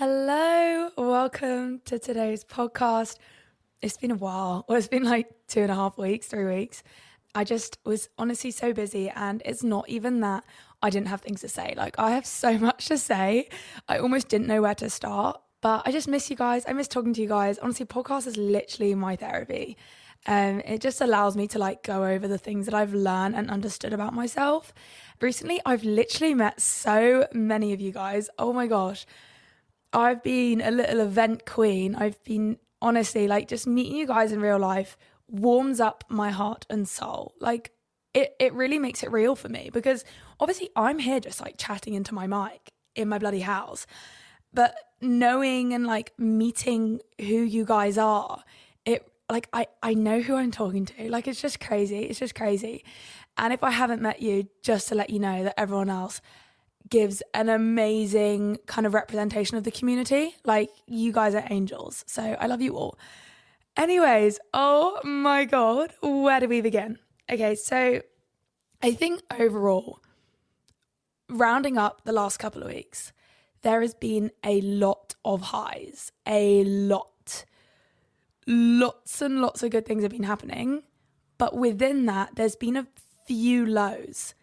Hello, welcome to today's podcast. It's been a while. Well, it's been like two and a half weeks, three weeks. I just was honestly so busy, and it's not even that I didn't have things to say. Like, I have so much to say. I almost didn't know where to start, but I just miss you guys. I miss talking to you guys. Honestly, podcast is literally my therapy. Um, it just allows me to like go over the things that I've learned and understood about myself. Recently, I've literally met so many of you guys. Oh my gosh. I've been a little event queen. I've been honestly like just meeting you guys in real life warms up my heart and soul. Like it it really makes it real for me because obviously I'm here just like chatting into my mic in my bloody house. But knowing and like meeting who you guys are, it like I I know who I'm talking to. Like it's just crazy. It's just crazy. And if I haven't met you, just to let you know that everyone else gives an amazing kind of representation of the community. Like, you guys are angels. So I love you all. Anyways, oh my God, where do we begin? Okay, so I think overall, rounding up the last couple of weeks, there has been a lot of highs, a lot. Lots and lots of good things have been happening. But within that, there's been a few lows.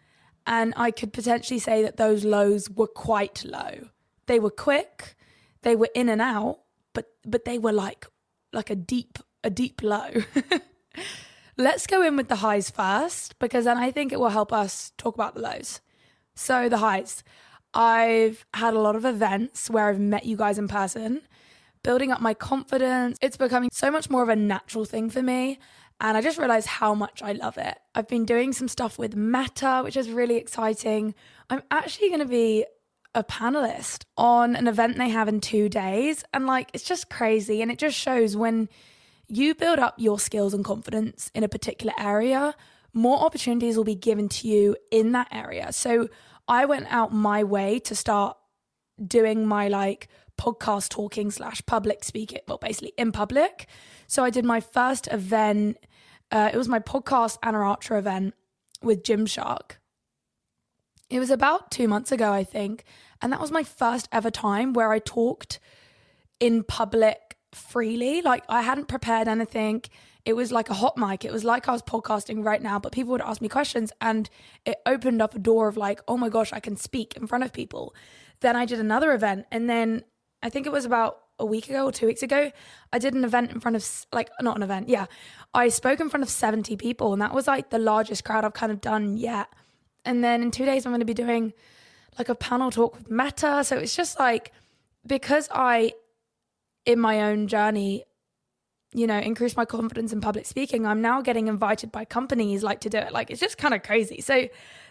And I could potentially say that those lows were quite low. They were quick, they were in and out, but but they were like like a deep a deep low. Let's go in with the highs first because then I think it will help us talk about the lows. So the highs. I've had a lot of events where I've met you guys in person, building up my confidence. It's becoming so much more of a natural thing for me. And I just realized how much I love it. I've been doing some stuff with Meta, which is really exciting. I'm actually going to be a panelist on an event they have in two days. And like, it's just crazy. And it just shows when you build up your skills and confidence in a particular area, more opportunities will be given to you in that area. So I went out my way to start doing my like podcast talking slash public speaking, well, basically in public. So I did my first event uh, it was my podcast Archer event with Gymshark. It was about two months ago, I think. And that was my first ever time where I talked in public freely. Like I hadn't prepared anything. It was like a hot mic. It was like I was podcasting right now, but people would ask me questions and it opened up a door of like, oh my gosh, I can speak in front of people. Then I did another event and then I think it was about a week ago or two weeks ago, I did an event in front of like not an event, yeah. I spoke in front of 70 people and that was like the largest crowd I've kind of done yet. And then in 2 days I'm going to be doing like a panel talk with Meta, so it's just like because I in my own journey you know, increase my confidence in public speaking, I'm now getting invited by companies like to do it. Like it's just kind of crazy. So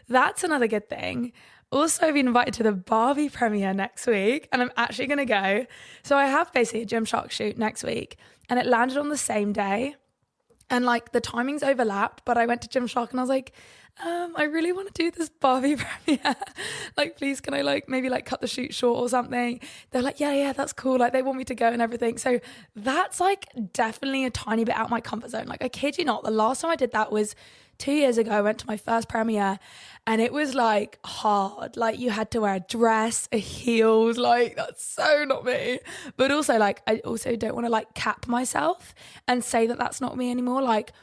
that's another good thing. Also, been invited to the Barbie premiere next week, and I'm actually going to go. So, I have basically a Gymshark shoot next week, and it landed on the same day. And like the timings overlapped, but I went to Gymshark and I was like, um, I really want to do this Barbie premiere. like, please, can I like maybe like cut the shoot short or something? They're like, yeah, yeah, that's cool. Like, they want me to go and everything. So that's like definitely a tiny bit out my comfort zone. Like, I kid you not, the last time I did that was two years ago, I went to my first premiere and it was like hard. Like you had to wear a dress, a heels. Like that's so not me. But also, like, I also don't want to like cap myself and say that that's not me anymore. Like,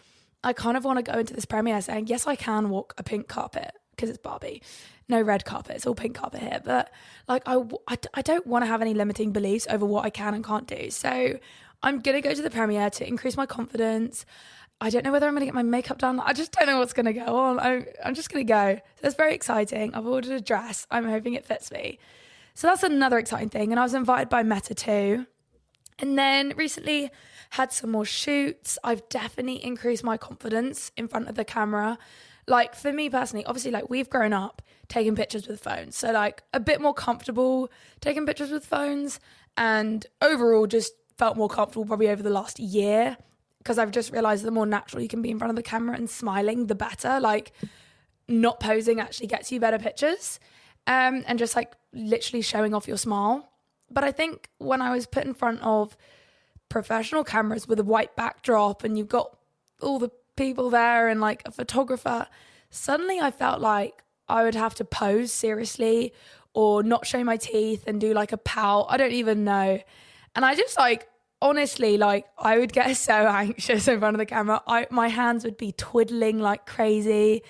I kind of want to go into this premiere saying, yes, I can walk a pink carpet because it's Barbie. No red carpet, it's all pink carpet here. But like, I, I, I don't want to have any limiting beliefs over what I can and can't do. So I'm going to go to the premiere to increase my confidence. I don't know whether I'm going to get my makeup done. I just don't know what's going to go on. I'm, I'm just going to go. So it's very exciting. I've ordered a dress. I'm hoping it fits me. So that's another exciting thing. And I was invited by Meta too. And then recently had some more shoots. I've definitely increased my confidence in front of the camera. Like for me personally, obviously, like we've grown up taking pictures with phones. So, like a bit more comfortable taking pictures with phones. And overall, just felt more comfortable probably over the last year because I've just realized the more natural you can be in front of the camera and smiling, the better. Like, not posing actually gets you better pictures. Um, and just like literally showing off your smile. But I think when I was put in front of professional cameras with a white backdrop and you've got all the people there and like a photographer, suddenly I felt like I would have to pose seriously or not show my teeth and do like a pout. I don't even know. And I just like honestly like I would get so anxious in front of the camera. I my hands would be twiddling like crazy.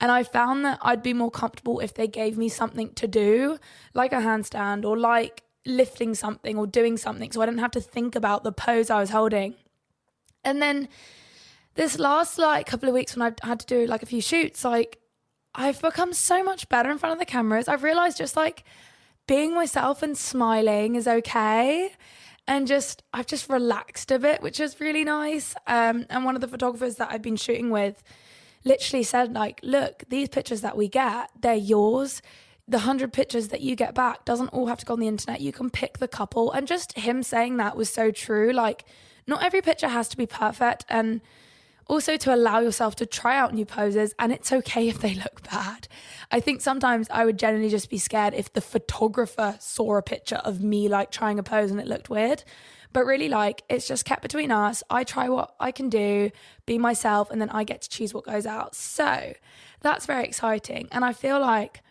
And I found that I'd be more comfortable if they gave me something to do, like a handstand or like lifting something or doing something so I didn't have to think about the pose I was holding. And then this last like couple of weeks when I've had to do like a few shoots, like I've become so much better in front of the cameras. I've realized just like being myself and smiling is okay. And just, I've just relaxed a bit, which is really nice. Um, and one of the photographers that I've been shooting with literally said, like, look, these pictures that we get, they're yours. The hundred pictures that you get back doesn't all have to go on the internet. You can pick the couple. And just him saying that was so true. Like, not every picture has to be perfect. And also to allow yourself to try out new poses and it's okay if they look bad. I think sometimes I would generally just be scared if the photographer saw a picture of me like trying a pose and it looked weird. But really, like, it's just kept between us. I try what I can do, be myself, and then I get to choose what goes out. So that's very exciting. And I feel like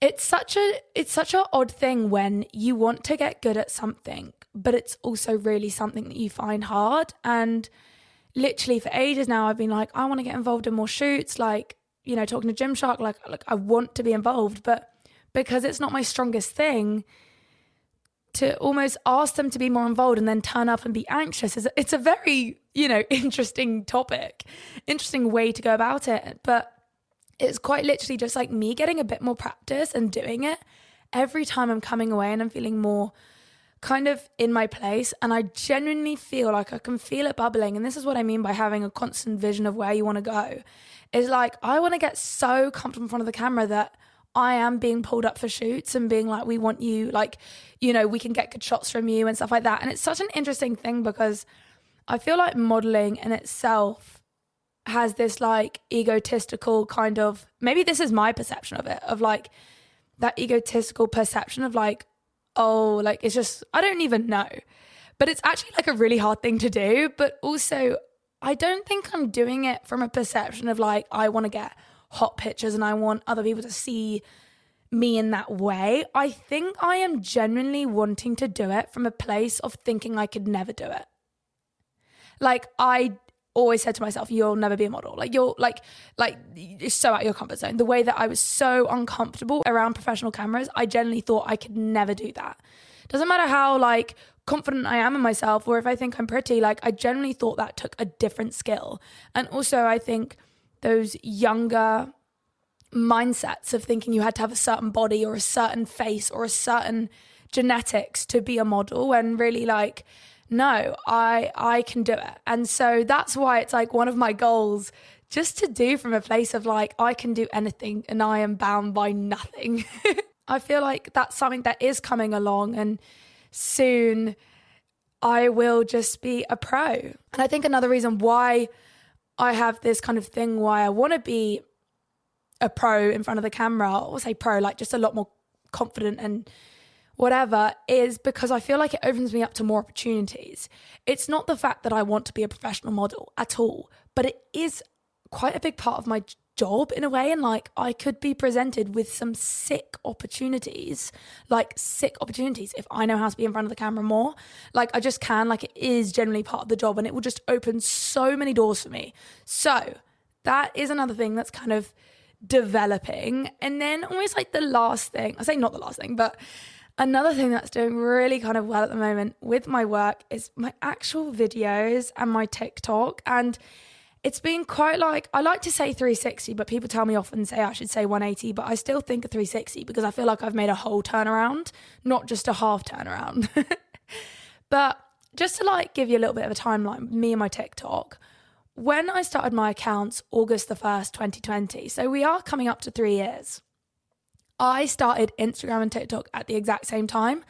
it's such a it's such an odd thing when you want to get good at something, but it's also really something that you find hard. And literally for ages now I've been like, I want to get involved in more shoots, like, you know, talking to Gymshark, like like I want to be involved, but because it's not my strongest thing, to almost ask them to be more involved and then turn up and be anxious is it's a very, you know, interesting topic, interesting way to go about it. But it's quite literally just like me getting a bit more practice and doing it every time I'm coming away and I'm feeling more kind of in my place and I genuinely feel like I can feel it bubbling and this is what I mean by having a constant vision of where you want to go is like I want to get so comfortable in front of the camera that I am being pulled up for shoots and being like we want you like you know we can get good shots from you and stuff like that and it's such an interesting thing because I feel like modeling in itself has this like egotistical kind of maybe this is my perception of it of like that egotistical perception of like oh, like it's just, I don't even know. But it's actually like a really hard thing to do. But also, I don't think I'm doing it from a perception of like, I want to get hot pictures and I want other people to see me in that way. I think I am genuinely wanting to do it from a place of thinking I could never do it. Like, I always said to myself, you'll never be a model. Like you're like like it's so out of your comfort zone. The way that I was so uncomfortable around professional cameras, I generally thought I could never do that. Doesn't matter how like confident I am in myself or if I think I'm pretty, like I generally thought that took a different skill. And also I think those younger mindsets of thinking you had to have a certain body or a certain face or a certain genetics to be a model and really like no, I I can do it. And so that's why it's like one of my goals just to do from a place of like I can do anything and I am bound by nothing. I feel like that's something that is coming along and soon I will just be a pro. And I think another reason why I have this kind of thing why I want to be a pro in front of the camera, or say pro, like just a lot more confident and whatever is because I feel like it opens me up to more opportunities. It's not the fact that I want to be a professional model at all, but it is quite a big part of my job in a way and like I could be presented with some sick opportunities like sick opportunities if I know how to be in front of the camera more. Like I just can like it is generally part of the job and it will just open so many doors for me. So that is another thing that's kind of developing. And then almost like the last thing I say not the last thing but Another thing that's doing really kind of well at the moment with my work is my actual videos and my TikTok. And it's been quite like, I like to say 360, but people tell me often say I should say 180, but I still think a 360 because I feel like I've made a whole turnaround, not just a half turnaround. but just to like give you a little bit of a timeline, me and my TikTok, when I started my accounts August the 1st, 2020, so we are coming up to three years. I started Instagram and TikTok at the exact same time.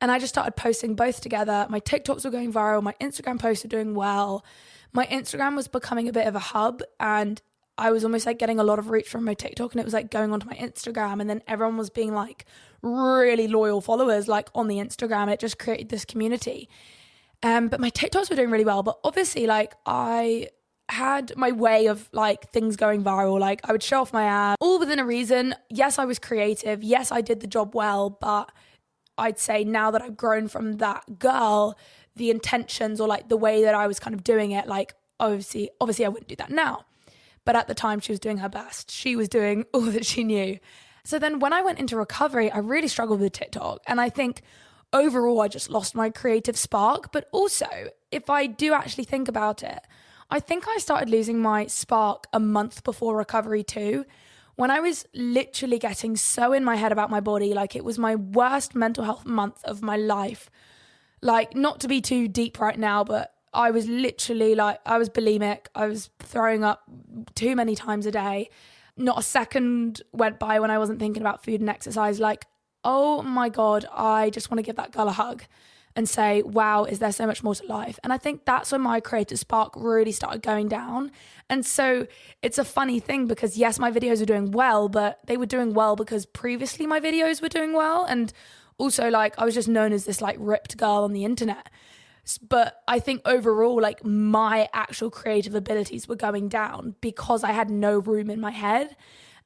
And I just started posting both together. My TikToks were going viral, my Instagram posts were doing well. My Instagram was becoming a bit of a hub and I was almost like getting a lot of reach from my TikTok and it was like going onto my Instagram and then everyone was being like really loyal followers like on the Instagram it just created this community. Um, but my TikToks were doing really well. But obviously, like I had my way of like things going viral. Like I would show off my abs, all within a reason. Yes, I was creative. Yes, I did the job well, but I'd say now that I've grown from that girl, the intentions or like the way that I was kind of doing it, like obviously, obviously I wouldn't do that now. But at the time she was doing her best. She was doing all that she knew. So then when I went into recovery, I really struggled with TikTok. And I think overall I just lost my creative spark. But also, if I do actually think about it, I think I started losing my spark a month before recovery too. When I was literally getting so in my head about my body, like it was my worst mental health month of my life. Like, not to be too deep right now, but I was literally like, I was bulimic. I was throwing up too many times a day. Not a second went by when I wasn't thinking about food and exercise. Like, oh my God, I just want to give that girl a hug and say, wow, is there so much more to life? And I think that's when my creative spark really started going down. And so it's a funny thing because, yes, my videos are doing well, but they were doing well because previously my videos were doing well. And also, like, I was just known as this like ripped girl on the internet. But I think overall, like, my actual creative abilities were going down because I had no room in my head.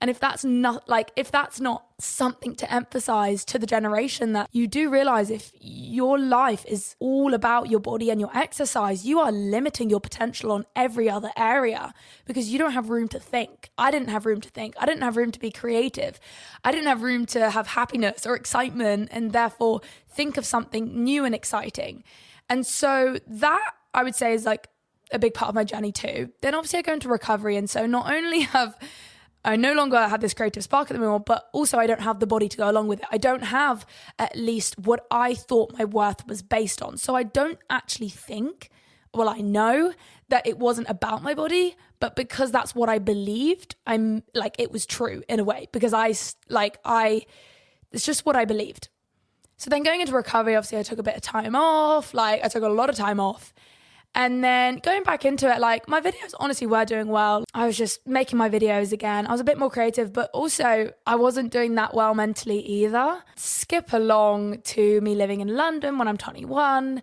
And if that's not like, if that's not something to emphasize to the generation that you do realize if your life is all about your body and your exercise, you are limiting your potential on every other area because you don't have room to think. I didn't have room to think. I didn't have room to be creative. I didn't have room to have happiness or excitement and therefore think of something new and exciting. And so that I would say is like a big part of my journey too. Then obviously I go into recovery. And so not only have I no longer have this creative spark at the moment, but also I don't have the body to go along with it. I don't have at least what I thought my worth was based on. So I don't actually think, well, I know that it wasn't about my body, but because that's what I believed, I'm like, it was true in a way because I, like, I, it's just what I believed. So then going into recovery, obviously, I took a bit of time off. Like, I took a lot of time off. And then going back into it, like my videos honestly were doing well. I was just making my videos again. I was a bit more creative, but also I wasn't doing that well mentally either. Skip along to me living in London when I'm 21.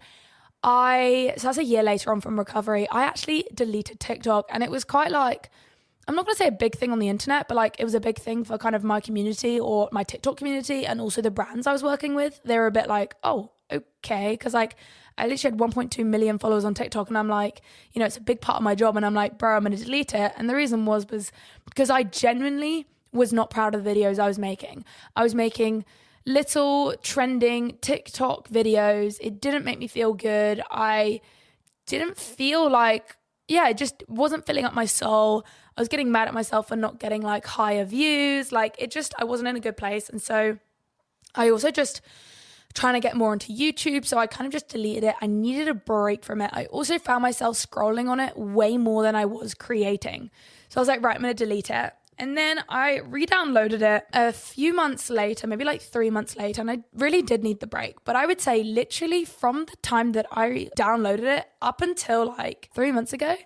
I, so that's a year later on from recovery, I actually deleted TikTok and it was quite like, I'm not going to say a big thing on the internet, but like it was a big thing for kind of my community or my TikTok community and also the brands I was working with. They were a bit like, oh, okay. Cause like I literally had 1.2 million followers on TikTok, and I'm like, you know, it's a big part of my job, and I'm like, bro, I'm gonna delete it. And the reason was was because I genuinely was not proud of the videos I was making. I was making little trending TikTok videos. It didn't make me feel good. I didn't feel like, yeah, it just wasn't filling up my soul. I was getting mad at myself for not getting like higher views. Like it just, I wasn't in a good place. And so I also just trying to get more into YouTube. So I kind of just deleted it. I needed a break from it. I also found myself scrolling on it way more than I was creating. So I was like, right, I'm going to delete it. And then I re downloaded it a few months later, maybe like three months later, and I really did need the break. But I would say, literally, from the time that I downloaded it up until like three months ago,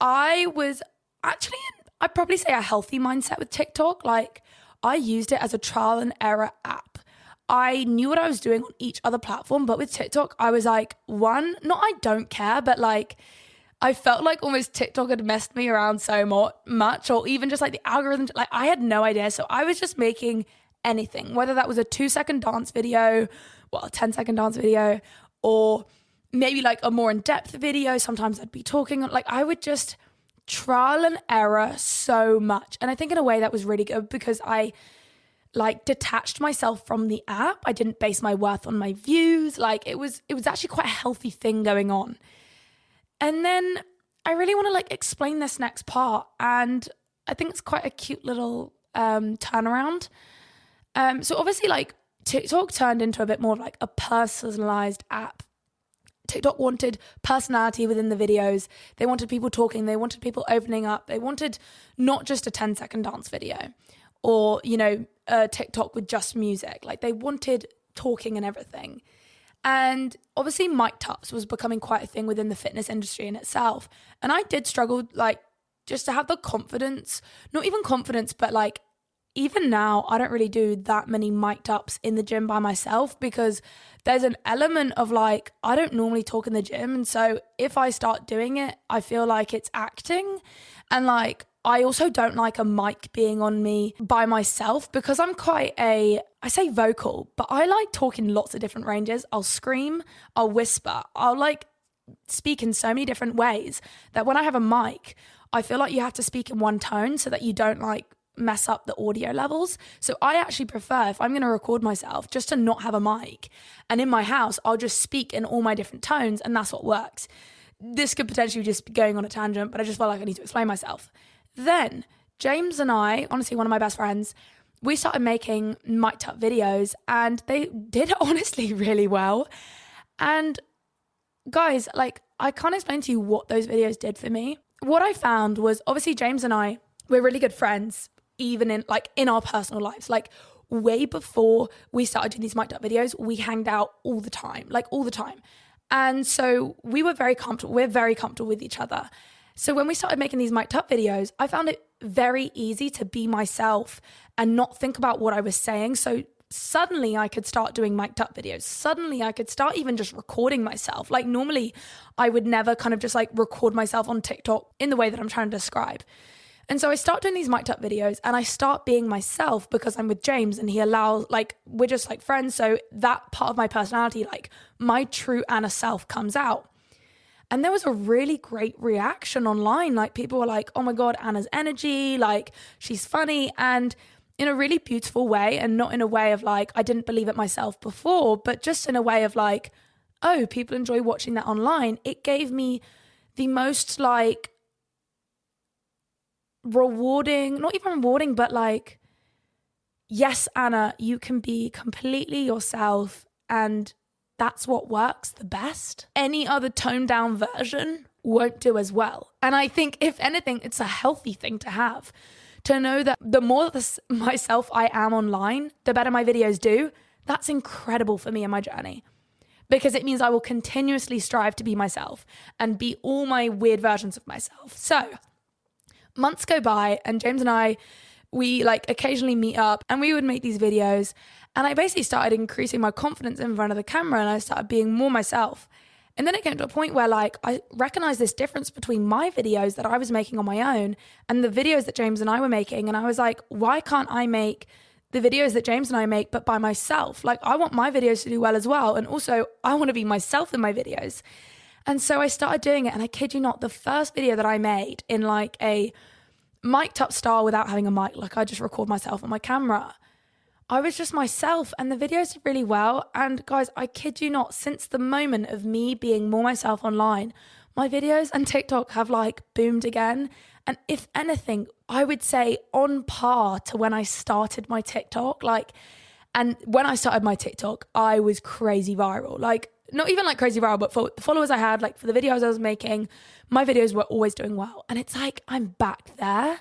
I was actually, in, I'd probably say, a healthy mindset with TikTok. Like, I used it as a trial and error app. I knew what I was doing on each other platform, but with TikTok, I was like, one, not I don't care, but like, I felt like almost TikTok had messed me around so much, or even just like the algorithm. Like, I had no idea. So I was just making anything, whether that was a two second dance video, well, a 10 second dance video, or maybe like a more in depth video. Sometimes I'd be talking, like, I would just trial and error so much. And I think in a way that was really good because I like detached myself from the app. I didn't base my worth on my views. Like it was it was actually quite a healthy thing going on. And then I really want to like explain this next part and I think it's quite a cute little um turnaround. Um so obviously like TikTok turned into a bit more of like a personalized app. TikTok wanted personality within the videos. They wanted people talking. They wanted people opening up. They wanted not just a 10 second dance video or, you know, a TikTok with just music. Like they wanted talking and everything. And obviously, mic'd ups was becoming quite a thing within the fitness industry in itself. And I did struggle, like, just to have the confidence, not even confidence, but like even now, I don't really do that many mic'd ups in the gym by myself because there's an element of like, I don't normally talk in the gym. And so if I start doing it, I feel like it's acting. And like, I also don't like a mic being on me by myself because I'm quite a, I say vocal, but I like talking lots of different ranges. I'll scream, I'll whisper, I'll like speak in so many different ways that when I have a mic, I feel like you have to speak in one tone so that you don't like mess up the audio levels. So I actually prefer if I'm going to record myself just to not have a mic. And in my house, I'll just speak in all my different tones and that's what works. This could potentially just be going on a tangent, but I just felt like I need to explain myself. Then James and I, honestly, one of my best friends, we started making mic'd up videos and they did honestly really well. And guys, like, I can't explain to you what those videos did for me. What I found was obviously James and I, we're really good friends even in like in our personal lives. Like way before we started doing these mic'd up videos, we hanged out all the time, like all the time. And so we were very comfortable. We're very comfortable with each other. So when we started making these mic'd up videos, I found it very easy to be myself and not think about what I was saying. So suddenly I could start doing mic'd up videos. Suddenly I could start even just recording myself. Like normally I would never kind of just like record myself on TikTok in the way that I'm trying to describe. And so I start doing these mic'd up videos and I start being myself because I'm with James and he allows, like, we're just like friends. So that part of my personality, like, my true Anna self comes out. And there was a really great reaction online. Like, people were like, oh my God, Anna's energy, like, she's funny. And in a really beautiful way, and not in a way of like, I didn't believe it myself before, but just in a way of like, oh, people enjoy watching that online. It gave me the most like rewarding, not even rewarding, but like, yes, Anna, you can be completely yourself and that's what works the best. Any other toned down version won't do as well. And I think, if anything, it's a healthy thing to have to know that the more this, myself I am online, the better my videos do. That's incredible for me in my journey because it means I will continuously strive to be myself and be all my weird versions of myself. So, months go by and James and I we like occasionally meet up and we would make these videos and I basically started increasing my confidence in front of the camera and I started being more myself. And then it came to a point where like I recognized this difference between my videos that I was making on my own and the videos that James and I were making and I was like why can't I make the videos that James and I make but by myself? Like I want my videos to do well as well and also I want to be myself in my videos. And so I started doing it. And I kid you not, the first video that I made in like a mic'd up style without having a mic, like I just record myself on my camera. I was just myself and the videos did really well. And guys, I kid you not, since the moment of me being more myself online, my videos and TikTok have like boomed again. And if anything, I would say on par to when I started my TikTok. Like, and when I started my TikTok, I was crazy viral. Like, not even like crazy viral, but for the followers I had, like for the videos I was making, my videos were always doing well. And it's like I'm back there.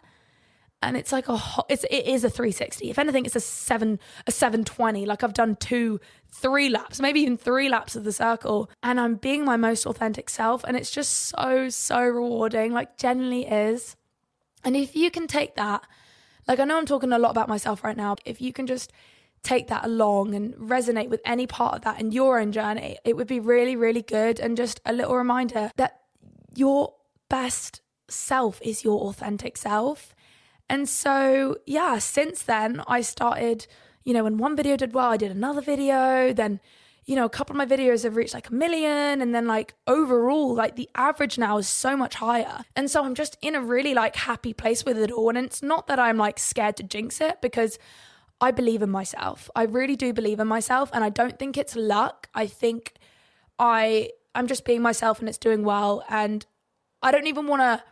And it's like a hot, it's it is a 360. If anything, it's a seven a 720. Like I've done two, three laps, maybe even three laps of the circle, and I'm being my most authentic self. And it's just so so rewarding. Like genuinely is. And if you can take that, like I know I'm talking a lot about myself right now. If you can just take that along and resonate with any part of that in your own journey, it would be really, really good. And just a little reminder that your best self is your authentic self. And so, yeah, since then, I started, you know, when one video did well, I did another video. Then, you know, a couple of my videos have reached like a million. And then, like, overall, like the average now is so much higher. And so I'm just in a really like happy place with it all. And it's not that I'm like scared to jinx it because I believe in myself. I really do believe in myself and I don't think it's luck. I think I I'm just being myself and it's doing well and I don't even want to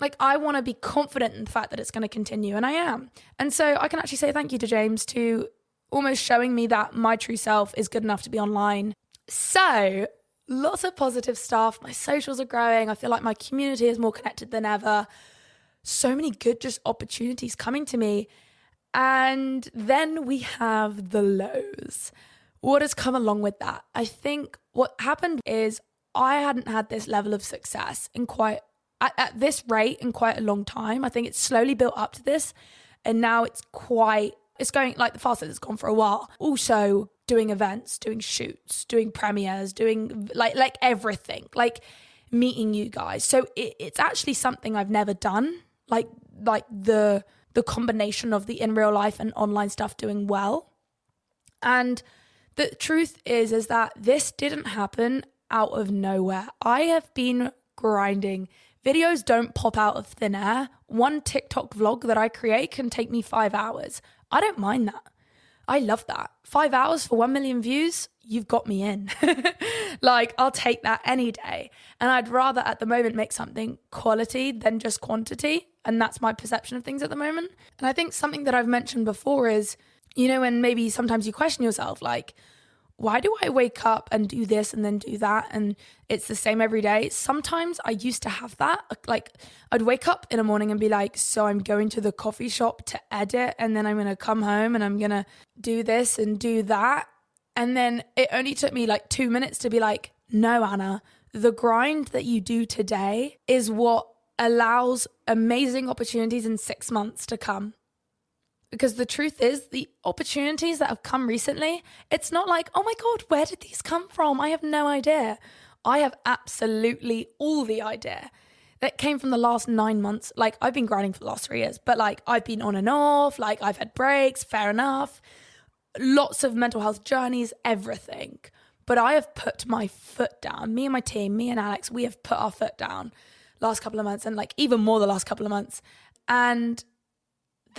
like I want to be confident in the fact that it's going to continue and I am. And so I can actually say thank you to James to almost showing me that my true self is good enough to be online. So, lots of positive stuff. My socials are growing. I feel like my community is more connected than ever. So many good just opportunities coming to me. And then we have the lows. What has come along with that? I think what happened is I hadn't had this level of success in quite at, at, this rate in quite a long time. I think it's slowly built up to this. And now it's quite, it's going like the fastest it's gone for a while. Also, doing events, doing shoots, doing premieres, doing like, like everything, like meeting you guys. So it, it's actually something I've never done. Like, like the, the combination of the in real life and online stuff doing well. And the truth is is that this didn't happen out of nowhere. I have been grinding. Videos don't pop out of thin air. One TikTok vlog that I create can take me 5 hours. I don't mind that. I love that. 5 hours for 1 million views, you've got me in. like, I'll take that any day. And I'd rather at the moment make something quality than just quantity. And that's my perception of things at the moment. And I think something that I've mentioned before is, you know, and maybe sometimes you question yourself, like, why do I wake up and do this and then do that? And it's the same every day. Sometimes I used to have that. Like, I'd wake up in the morning and be like, so I'm going to the coffee shop to edit, and then I'm going to come home and I'm going to do this and do that. And then it only took me like two minutes to be like, no, Anna, the grind that you do today is what allows amazing opportunities in six months to come. Because the truth is, the opportunities that have come recently, it's not like, oh my God, where did these come from? I have no idea. I have absolutely all the idea that came from the last nine months. Like, I've been grinding for the last three years, but like, I've been on and off, like, I've had breaks, fair enough. Lots of mental health journeys, everything. But I have put my foot down. Me and my team, me and Alex, we have put our foot down last couple of months and like even more the last couple of months. And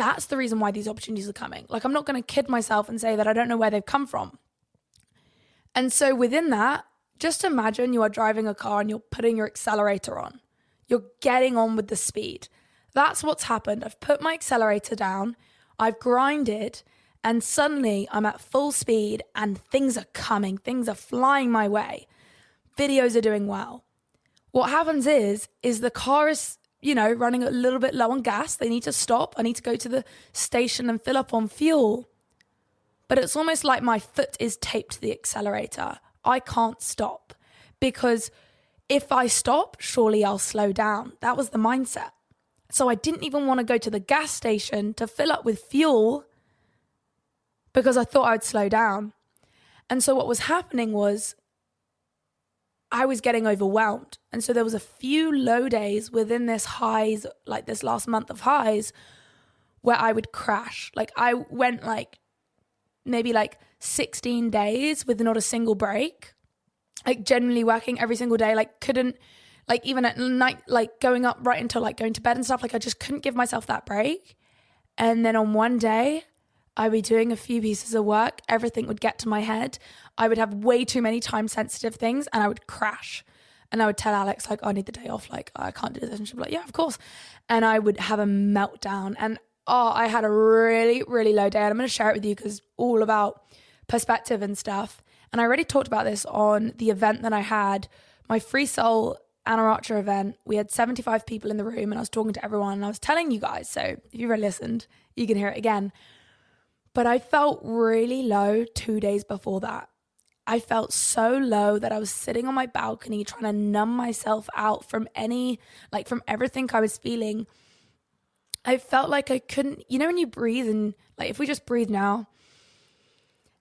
that's the reason why these opportunities are coming. Like, I'm not going to kid myself and say that I don't know where they've come from. And so, within that, just imagine you are driving a car and you're putting your accelerator on. You're getting on with the speed. That's what's happened. I've put my accelerator down, I've grinded, and suddenly I'm at full speed and things are coming, things are flying my way. Videos are doing well. What happens is is the car is you know, running a little bit low on gas. They need to stop. I need to go to the station and fill up on fuel. But it's almost like my foot is taped to the accelerator. I can't stop because if I stop, surely I'll slow down. That was the mindset. So I didn't even want to go to the gas station to fill up with fuel because I thought I'd slow down. And so what was happening was I was getting overwhelmed. And so there was a few low days within this highs, like this last month of highs, where I would crash. Like I went like maybe like 16 days with not a single break. Like generally working every single day, like couldn't like even at night, like going up right until like going to bed and stuff, like I just couldn't give myself that break. And then on one day, I'd be doing a few pieces of work, everything would get to my head. I would have way too many time sensitive things and I would crash. And I would tell Alex, like, oh, I need the day off. Like, oh, I can't do this. And she'd be like, yeah, of course. And I would have a meltdown. And oh, I had a really, really low day. And I'm going to share it with you because all about perspective and stuff. And I already talked about this on the event that I had, my Free Soul Anna Archer event. We had 75 people in the room and I was talking to everyone and I was telling you guys. So if you've ever listened, you can hear it again. But I felt really low two days before that. I felt so low that I was sitting on my balcony trying to numb myself out from any, like, from everything I was feeling. I felt like I couldn't, you know, when you breathe and, like, if we just breathe now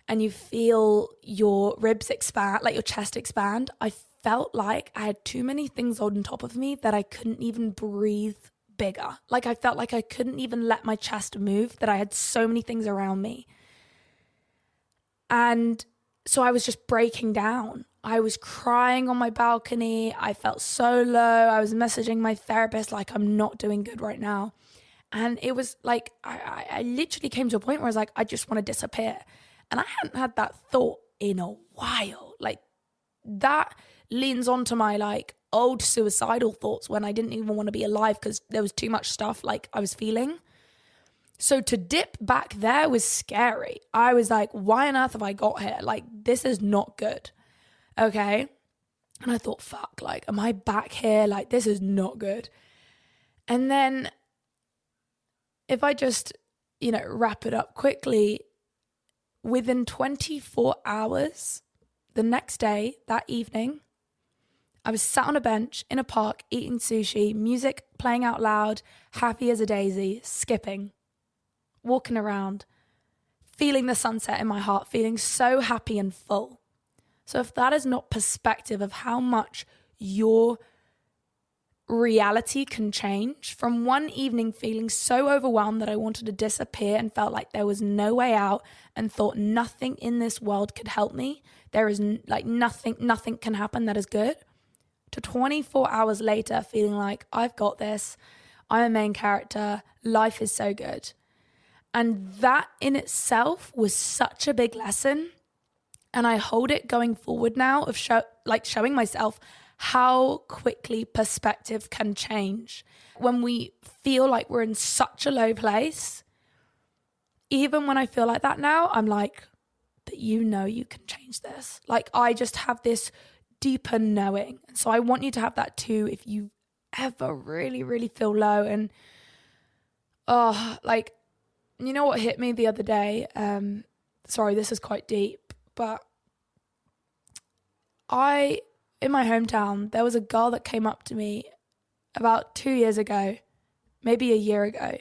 and you feel your ribs expand, like your chest expand, I felt like I had too many things on top of me that I couldn't even breathe bigger. Like I felt like I couldn't even let my chest move, that I had so many things around me. And so I was just breaking down. I was crying on my balcony. I felt so low. I was messaging my therapist, like, I'm not doing good right now. And it was like, I, I literally came to a point where I was like, I just want to disappear. And I hadn't had that thought in a while. Like, that leans onto my like old suicidal thoughts when I didn't even want to be alive because there was too much stuff like I was feeling. So to dip back there was scary. I was like, why on earth have I got here? Like, this is not good. Okay. And I thought, fuck, like, am I back here? Like, this is not good. And then if I just, you know, wrap it up quickly, within 24 hours, the next day, that evening, I was sat on a bench in a park eating sushi, music playing out loud, happy as a daisy, skipping. walking around, feeling the sunset in my heart, feeling so happy and full. So, if that is not perspective of how much your reality can change from one evening feeling so overwhelmed that I wanted to disappear and felt like there was no way out and thought nothing in this world could help me. There is like nothing, nothing can happen that is good. To 24 hours later, feeling like I've got this, I'm a main character, life is so good. And that in itself was such a big lesson. And I hold it going forward now of show, like showing myself how quickly perspective can change when we feel like we're in such a low place. Even when I feel like that now, I'm like, but you know you can change this. Like, I just have this deeper knowing. And so I want you to have that too if you ever really, really feel low. And, oh, like, you know what hit me the other day? Um, sorry, this is quite deep, but I in my hometown, there was a girl that came up to me about two years ago, maybe a year ago.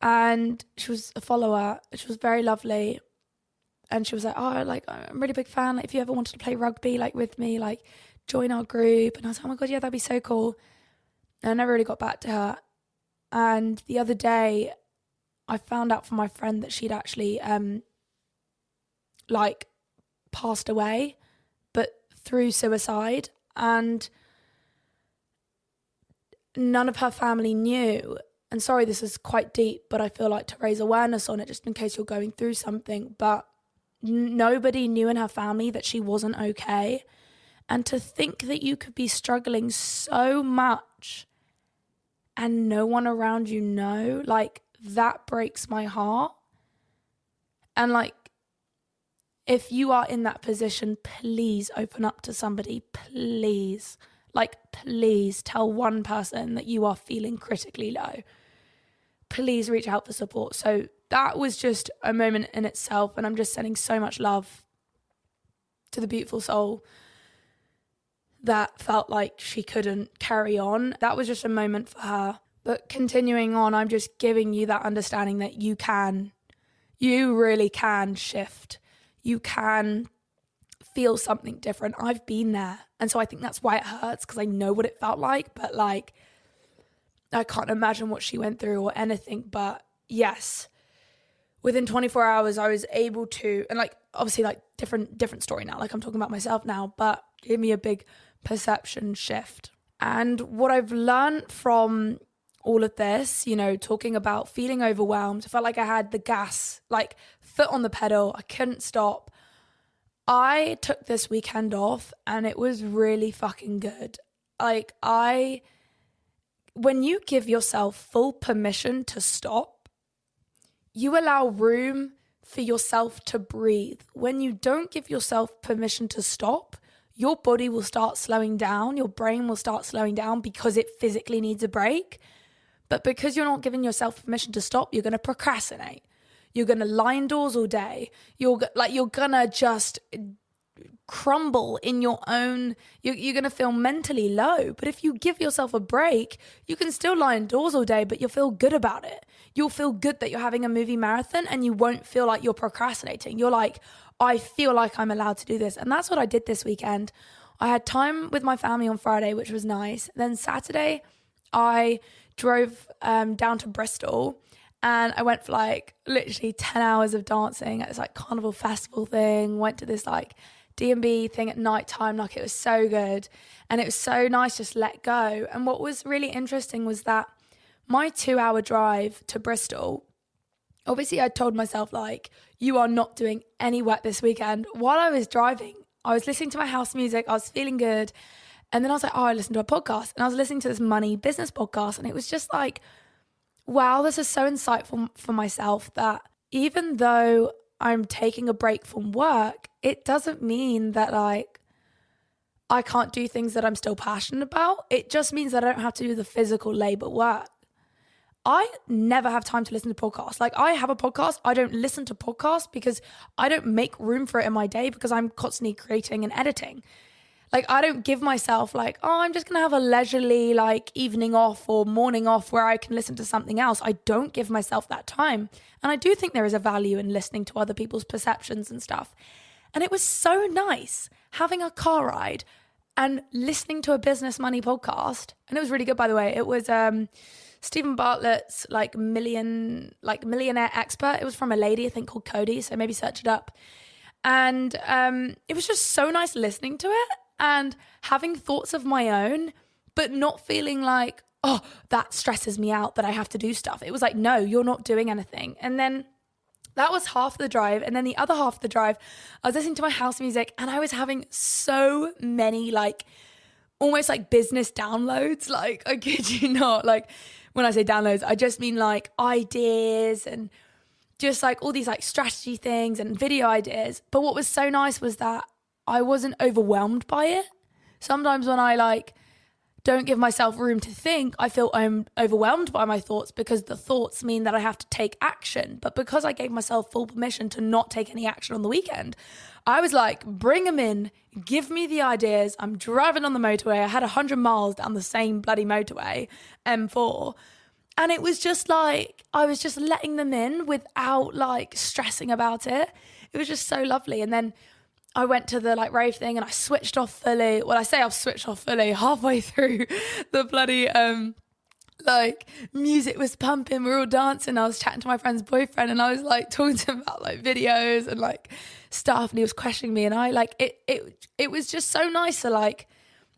And she was a follower. She was very lovely. And she was like, Oh, like, I'm a really big fan. Like, if you ever wanted to play rugby, like, with me, like, join our group. And I was like, Oh my God, yeah, that'd be so cool. And I never really got back to her. And the other day, I found out from my friend that she'd actually, um, like, passed away but through suicide and none of her family knew and sorry this is quite deep but i feel like to raise awareness on it just in case you're going through something but nobody knew in her family that she wasn't okay and to think that you could be struggling so much and no one around you know like that breaks my heart and like if you are in that position, please open up to somebody. Please. Like, please tell one person that you are feeling critically low. Please reach out for support. So, that was just a moment in itself. And I'm just sending so much love to the beautiful soul that felt like she couldn't carry on. That was just a moment for her. But continuing on, I'm just giving you that understanding that you can, you really can shift you can feel something different. I've been there. And so I think that's why it hurts because I know what it felt like. But like, I can't imagine what she went through or anything. But yes, within 24 hours, I was able to, and like, obviously, like, different, different story now. Like, I'm talking about myself now, but gave me a big perception shift. And what I've learned from all of this, you know, talking about feeling overwhelmed, felt like I had the gas, like foot on the pedal. I couldn't stop. I took this weekend off and it was really fucking good. Like, I, when you give yourself full permission to stop, you allow room for yourself to breathe. When you don't give yourself permission to stop, your body will start slowing down, your brain will start slowing down because it physically needs a break. But because you're not giving yourself permission to stop, you're going to procrastinate. You're going to lie indoors all day. You're like you're going to just crumble in your own you're, you're going to feel mentally low. But if you give yourself a break you can still lie indoors all day but you'll feel good about it. You'll feel good that you're having a movie marathon and you won't feel like you're procrastinating. You're like i feel like i'm allowed to do this. And that's what i did this weekend. I had time with my family on friday which was nice. Then saturday i drove um, down to bristol and I went for like literally 10 hours of dancing at this like carnival festival thing, went to this like D&B thing at night time. Like it was so good. And it was so nice just let go. And what was really interesting was that my two hour drive to Bristol, obviously I told myself like, you are not doing any work this weekend. While I was driving, I was listening to my house music. I was feeling good. And then I was like, oh, I listened to a podcast. And I was listening to this money business podcast. And it was just like, wow, this is so insightful for myself that even though I'm taking a break from work, it doesn't mean that like I can't do things that I'm still passionate about. It just means that I don't have to do the physical labor work. I never have time to listen to podcasts. Like I have a podcast, I don't listen to podcasts because I don't make room for it in my day because I'm constantly creating and editing. Like I don't give myself like, oh, I'm just to have a leisurely like evening off or morning off where I can listen to something else. I don't give myself that time. And I do think there is a value in listening to other people's perceptions and stuff. And it was so nice having a car ride and listening to a business money podcast. And it was really good by the way. It was um Steven Bartlett's like million like millionaire expert. It was from a lady I think called Codie, so maybe search it up. And um it was just so nice listening to it and having thoughts of my own, but not feeling like, oh, that stresses me out that I have to do stuff. It was like, no, you're not doing anything. And then that was half the drive. And then the other half of the drive, I was listening to my house music and I was having so many like almost like business downloads. Like, I kid you not. Like, when I say downloads, I just mean like ideas and just like all these like strategy things and video ideas. But what was so nice was that I wasn't overwhelmed by it. Sometimes when I like don't give myself room to think, I feel I'm overwhelmed by my thoughts because the thoughts mean that I have to take action. But because I gave myself full permission to not take any action on the weekend, I was like, bring them in, give me the ideas. I'm driving on the motorway. I had 100 miles down the same bloody motorway, M4. And it was just like, I was just letting them in without like stressing about it. It was just so lovely. And then I went to the like rave thing and I switched off fully. Well, I say I've switched off fully halfway through the bloody um like music was pumping, we were all dancing. I was chatting to my friend's boyfriend and I was like talking to him about like videos and like stuff and he was questioning me and I like it it it was just so nice to like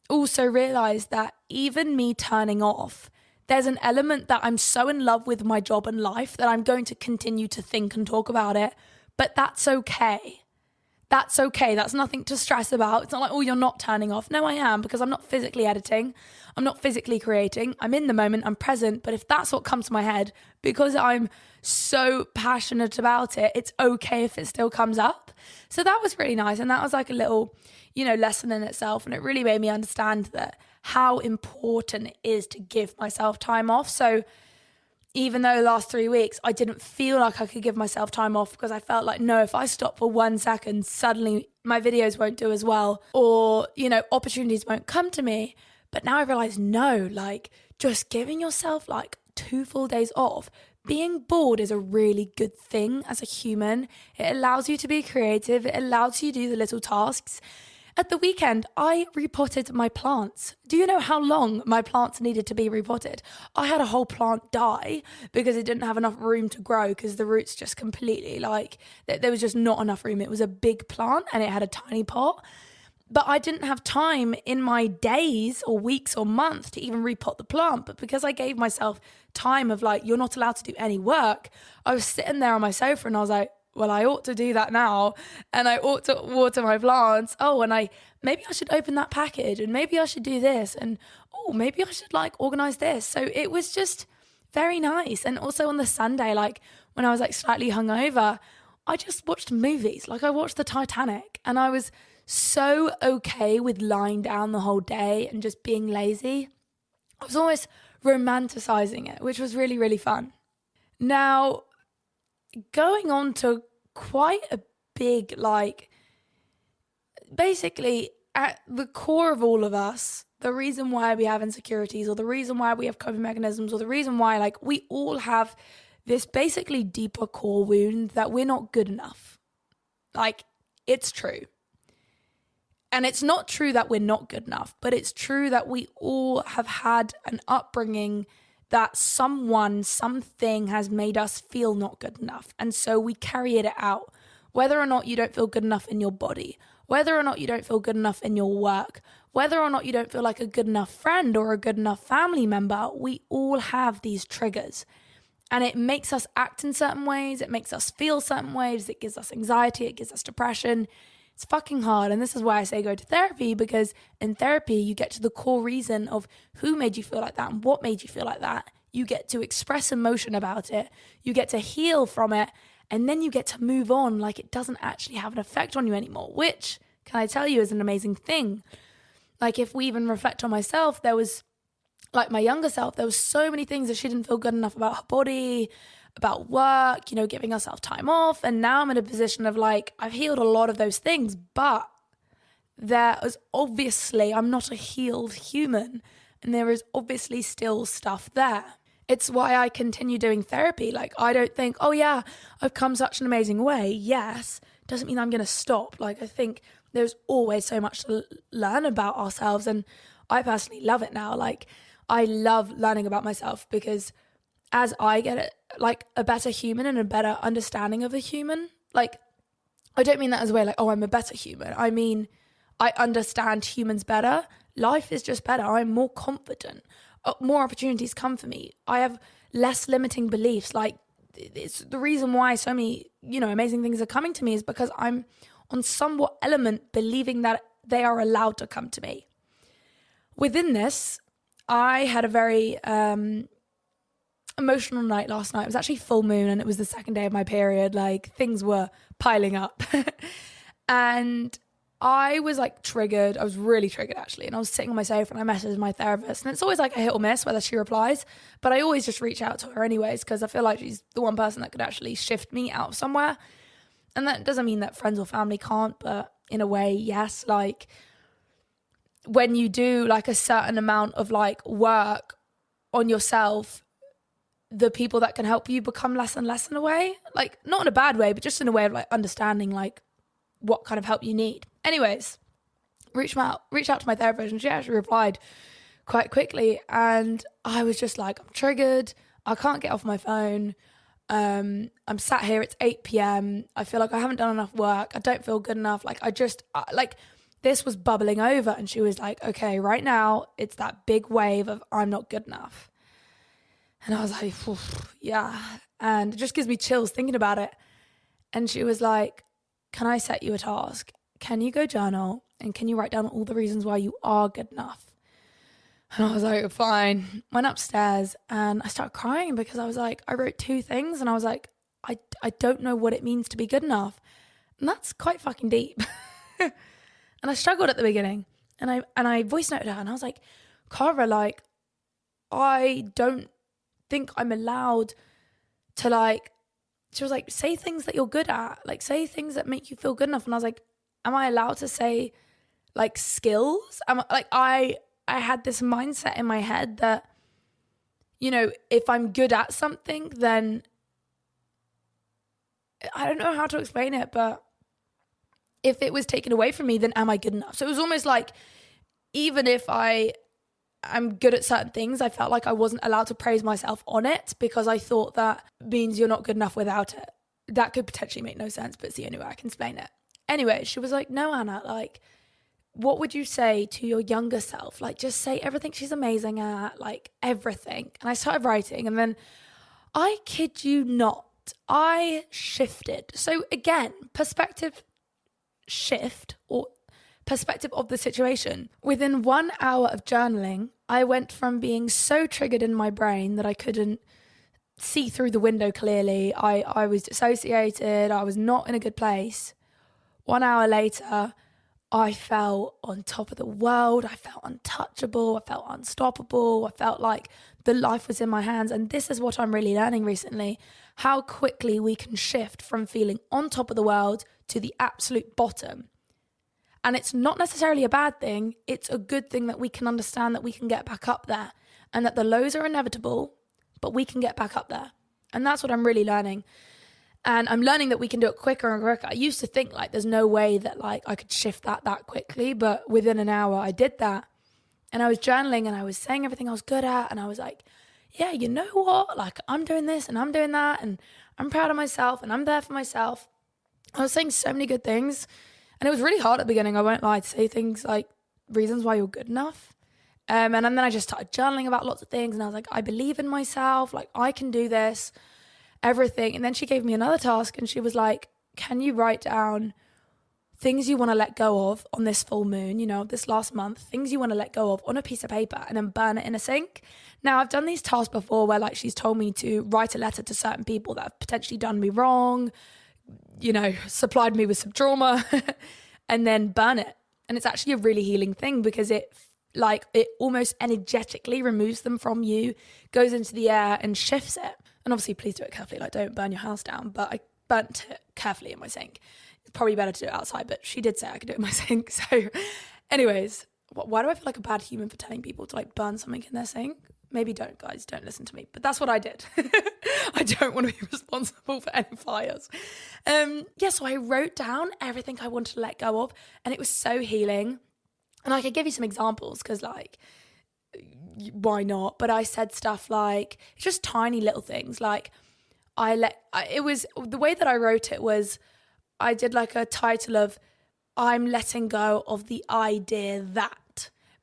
also realize that even me turning off there's an element that I'm so in love with my job and life that I'm going to continue to think and talk about it, but that's okay that's okay. That's nothing to stress about. It's not like, oh, you're not turning off. No, I am because I'm not physically editing. I'm not physically creating. I'm in the moment. I'm present. But if that's what comes to my head, because I'm so passionate about it, it's okay if it still comes up. So that was really nice. And that was like a little, you know, lesson in itself. And it really made me understand that how important it is to give myself time off. So, even though last three weeks I didn't feel like I could give myself time off because I felt like, no, if I stop for one second, suddenly my videos won't do as well or, you know, opportunities won't come to me. But now I realize, no, like just giving yourself like two full days off. Being bored is a really good thing as a human. It allows you to be creative, it allows you to do the little tasks. At the weekend, I repotted my plants. Do you know how long my plants needed to be repotted? I had a whole plant die because it didn't have enough room to grow because the roots just completely like there was just not enough room. It was a big plant and it had a tiny pot. But I didn't have time in my days or weeks or months to even repot the plant. But because I gave myself time of like, you're not allowed to do any work, I was sitting there on my sofa and I was like, well, I ought to do that now and I ought to water my plants. Oh, and I maybe I should open that package and maybe I should do this and oh, maybe I should like organize this. So it was just very nice. And also on the Sunday, like when I was like slightly hungover, I just watched movies. Like I watched the Titanic and I was so okay with lying down the whole day and just being lazy. I was almost romanticizing it, which was really, really fun. Now, going on to quite a big, like, basically, at the core of all of us, the reason why we have insecurities or the reason why we have coping mechanisms or the reason why, like, we all have this basically deeper core wound that we're not good enough. Like, it's true. And it's not true that we're not good enough, but it's true that we all have had an upbringing that someone, something has made us feel not good enough. And so we carry it out. Whether or not you don't feel good enough in your body, whether or not you don't feel good enough in your work, whether or not you don't feel like a good enough friend or a good enough family member, we all have these triggers. And it makes us act in certain ways, it makes us feel certain ways, it gives us anxiety, it gives us depression. It's fucking hard. And this is why I say go to therapy because in therapy, you get to the core reason of who made you feel like that and what made you feel like that. You get to express emotion about it, you get to heal from it, and then you get to move on like it doesn't actually have an effect on you anymore, which, can I tell you, is an amazing thing. Like, if we even reflect on myself, there was like my younger self, there was so many things that she didn't feel good enough about her body, about work, you know, giving herself time off. And now I'm in a position of like, I've healed a lot of those things, but there is obviously, I'm not a healed human, and there is obviously still stuff there. It's why I continue doing therapy. Like, I don't think, oh, yeah, I've come such an amazing way. Yes, doesn't mean I'm going to stop. Like, I think there's always so much to learn about ourselves. And I personally love it now. Like, I love learning about myself because as I get it, like a better human and a better understanding of a human, like, I don't mean that as a way like, oh, I'm a better human. I mean, I understand humans better. Life is just better. I'm more confident. Uh, more opportunities come for me. I have less limiting beliefs. Like, it's the reason why so many, you know, amazing things are coming to me is because I'm on somewhat element believing that they are allowed to come to me. Within this, I had a very um, emotional night last night. It was actually full moon and it was the second day of my period. Like things were piling up. and I was like triggered. I was really triggered actually. And I was sitting on my sofa and I messaged my therapist. And it's always like a hit or miss whether she replies. But I always just reach out to her anyways because I feel like she's the one person that could actually shift me out of somewhere. And that doesn't mean that friends or family can't, but in a way, yes. Like when you do like a certain amount of like work on yourself the people that can help you become less and less in a way. Like not in a bad way but just in a way of like understanding like what kind of help you need. Anyways reached out reached out to my therapist and she actually replied quite quickly and i was just like i'm triggered. I can't get off my phone. Um, i'm sat here. It's 8 p.m i feel like i haven't done enough work. I don't feel good enough. Like i just like this was bubbling over. And she was like okay right now it's that big wave of i'm not good enough and i was like yeah and it just gives me chills thinking about it and she was like can i set you a task can you go journal and can you write down all the reasons why you are good enough and I was like, fine. Went upstairs and I started crying because I was like, I wrote two things and I was like, I, I don't know what it means to be good enough. And that's quite fucking deep. And I struggled at the beginning. And I and I voice noted her and I was like, Cara, like, I don't think I'm allowed to like she was like, say things that you're good at. Like say things that make you feel good enough. And I was like, Am I allowed to say like skills? Am I, like I I had this mindset in my head that, you know, if I'm good at something, then I don't know how to explain it, but if it was taken away from me, then am I good enough? So it was almost like even if I am good at certain things, I felt like I wasn't allowed to praise myself on it because I thought that means you're not good enough without it. That could potentially make no sense, but it's the only way I can explain it. Anyway, she was like, No, Anna, like, what would you say to your younger self? Like, just say everything she's amazing at, like, everything. And I started writing, and then I kid you not, I shifted. So, again, perspective shift or perspective of the situation. Within one hour of journaling, I went from being so triggered in my brain that I couldn't see through the window clearly. I, I was dissociated, I was not in a good place. One hour later, I felt on top of the world. I felt untouchable. I felt unstoppable. I felt like the life was in my hands. And this is what I'm really learning recently how quickly we can shift from feeling on top of the world to the absolute bottom. And it's not necessarily a bad thing, it's a good thing that we can understand that we can get back up there and that the lows are inevitable, but we can get back up there. And that's what I'm really learning. And I'm learning that we can do it quicker and quicker. I used to think like there's no way that like I could shift that that quickly, but within an hour I did that. And I was journaling and I was saying everything I was good at and I was like, yeah, you know what? Like, I'm doing this and I'm doing that, and I'm proud of myself and I'm there for myself. I was saying so many good things, and it was really hard at the beginning. I won't lie to say things like reasons why you're good enough. Um, and, and then I just started journaling about lots of things, and I was like, I believe in myself, like, I can do this, everything. And then she gave me another task, and she was like, Can you write down things you want to let go of on this full moon, you know, this last month, things you want to let go of on a piece of paper and then burn it in a sink. Now, I've done these tasks before where like she's told me to write a letter to certain people that have potentially done me wrong, you know, supplied me with some trauma and then burn it. And it's actually a really healing thing because it like it almost energetically removes them from you, goes into the air and shifts it. And obviously please do it carefully, like don't burn your house down, but I burnt it carefully in my sink It's probably better to do it outside, but she did say I could do it in my sink. So, anyways, why do I feel like a bad human for telling people to like burn something in their sink? Maybe don't, guys. Don't listen to me. But that's what I did. I don't want to be responsible for any fires. Um, yeah, so I wrote down everything I wanted to let go of, and it was so healing. And I could give you some examples because, like, why not? But I said stuff like just tiny little things. Like, I let it was the way that I wrote it was I did like a title of I'm letting go of the idea that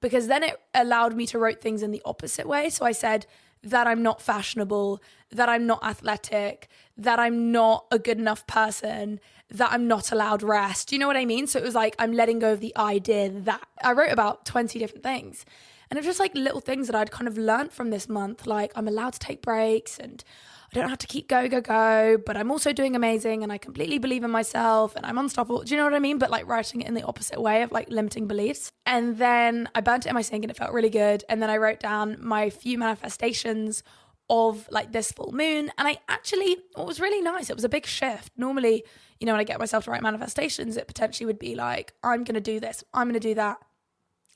because then it allowed me to write things in the opposite way. So I said that I'm not fashionable, that I'm not athletic, that I'm not a good enough person, that I'm not allowed rest. Do you know what I mean? So it was like I'm letting go of the idea that I wrote about 20 different things. And it was just like little things that I'd kind of learned from this month. Like I'm allowed to take breaks and I don't have to keep go, go, go, but I'm also doing amazing and I completely believe in myself and I'm unstoppable. Do you know what I mean? But like writing it in the opposite way of like limiting beliefs. And then I burnt it in my sink and it felt really good. And then I wrote down my few manifestations of like this full moon. And I actually, what was really nice, it was a big shift. Normally, you know, when I get myself to write manifestations, it potentially would be like, I'm going to do this, I'm going to do that.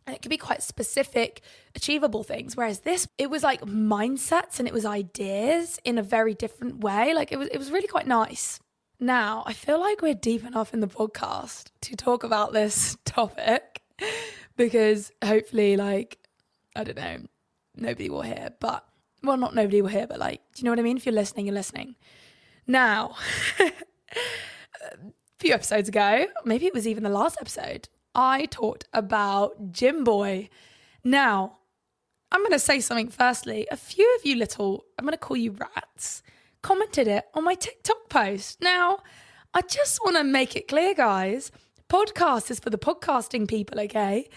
And it could be quite specific, achievable things. Whereas this, it was like mindsets and it was ideas in a very different way. Like it was, it was really quite nice. Now, I feel like we're deep enough in the podcast to talk about this topic because hopefully, like, I don't know, nobody will hear, but well, not nobody will hear, but like, do you know what I mean? If you're listening, you're listening. Now, a few episodes ago, maybe it was even the last episode, I talked about Gym Boy. Now, I'm going to say something firstly. A few of you little, I'm going to call you rats, commented it on my TikTok post. Now, I just want to make it clear, guys. Podcast is for the podcasting people, okay?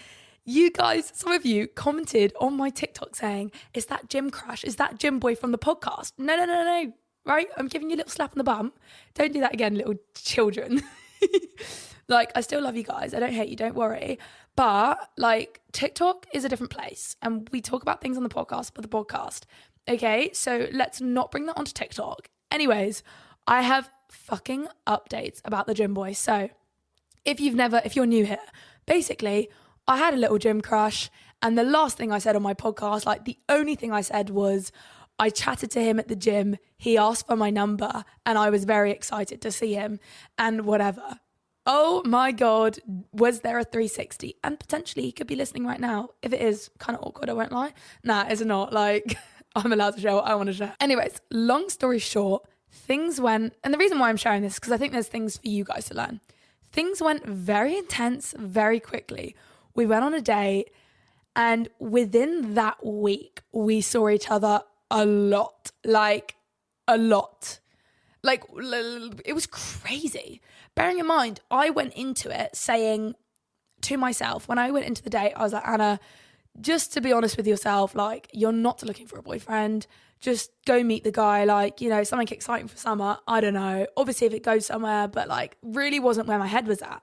You guys, some of you commented on my TikTok saying, Is that Gym Crash? Is that Gym Boy from the podcast? No, no, no, no. Right? I'm giving you a little slap on the bum. Don't do that again, little children. Like, I still love you guys. I don't hate you. Don't worry. But like, TikTok is a different place. And we talk about things on the podcast but the podcast. Okay. So let's not bring that onto TikTok. Anyways, I have fucking updates about the gym boy. So if you've never, if you're new here, basically, I had a little gym crush. And the last thing I said on my podcast, like the only thing I said was, I chatted to him at the gym. He asked for my number, and I was very excited to see him and whatever. Oh my God, was there a 360? And potentially he could be listening right now. If it is, kind of awkward, I won't lie. Nah, it's not. Like, I'm allowed to share what I want to share. Anyways, long story short, things went, and the reason why I'm sharing this is because I think there's things for you guys to learn. Things went very intense very quickly. We went on a date, and within that week, we saw each other a lot. Like, a lot. Like, it was crazy bearing in mind, I went into it saying to myself, when I went into the date, I was like, Anna, just to be honest with yourself, like, you're not looking for a boyfriend. Just go meet the guy, like, you know, something exciting for summer. I don't know. Obviously, if it goes somewhere, but like, really wasn't where my head was at.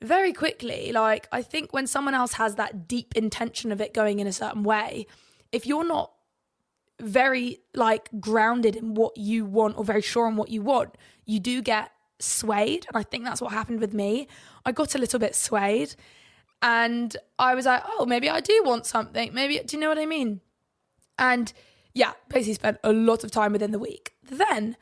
Very quickly, like, I think when someone else has that deep intention of it going in a certain way, if you're not very like grounded in what you want or very sure on what you want, you do get swayed. And I think that's what happened with me. I got a little bit swayed and I was like, oh, maybe I do want something. Maybe, do you know what I mean? And yeah, basically spent a lot of time within the week. Then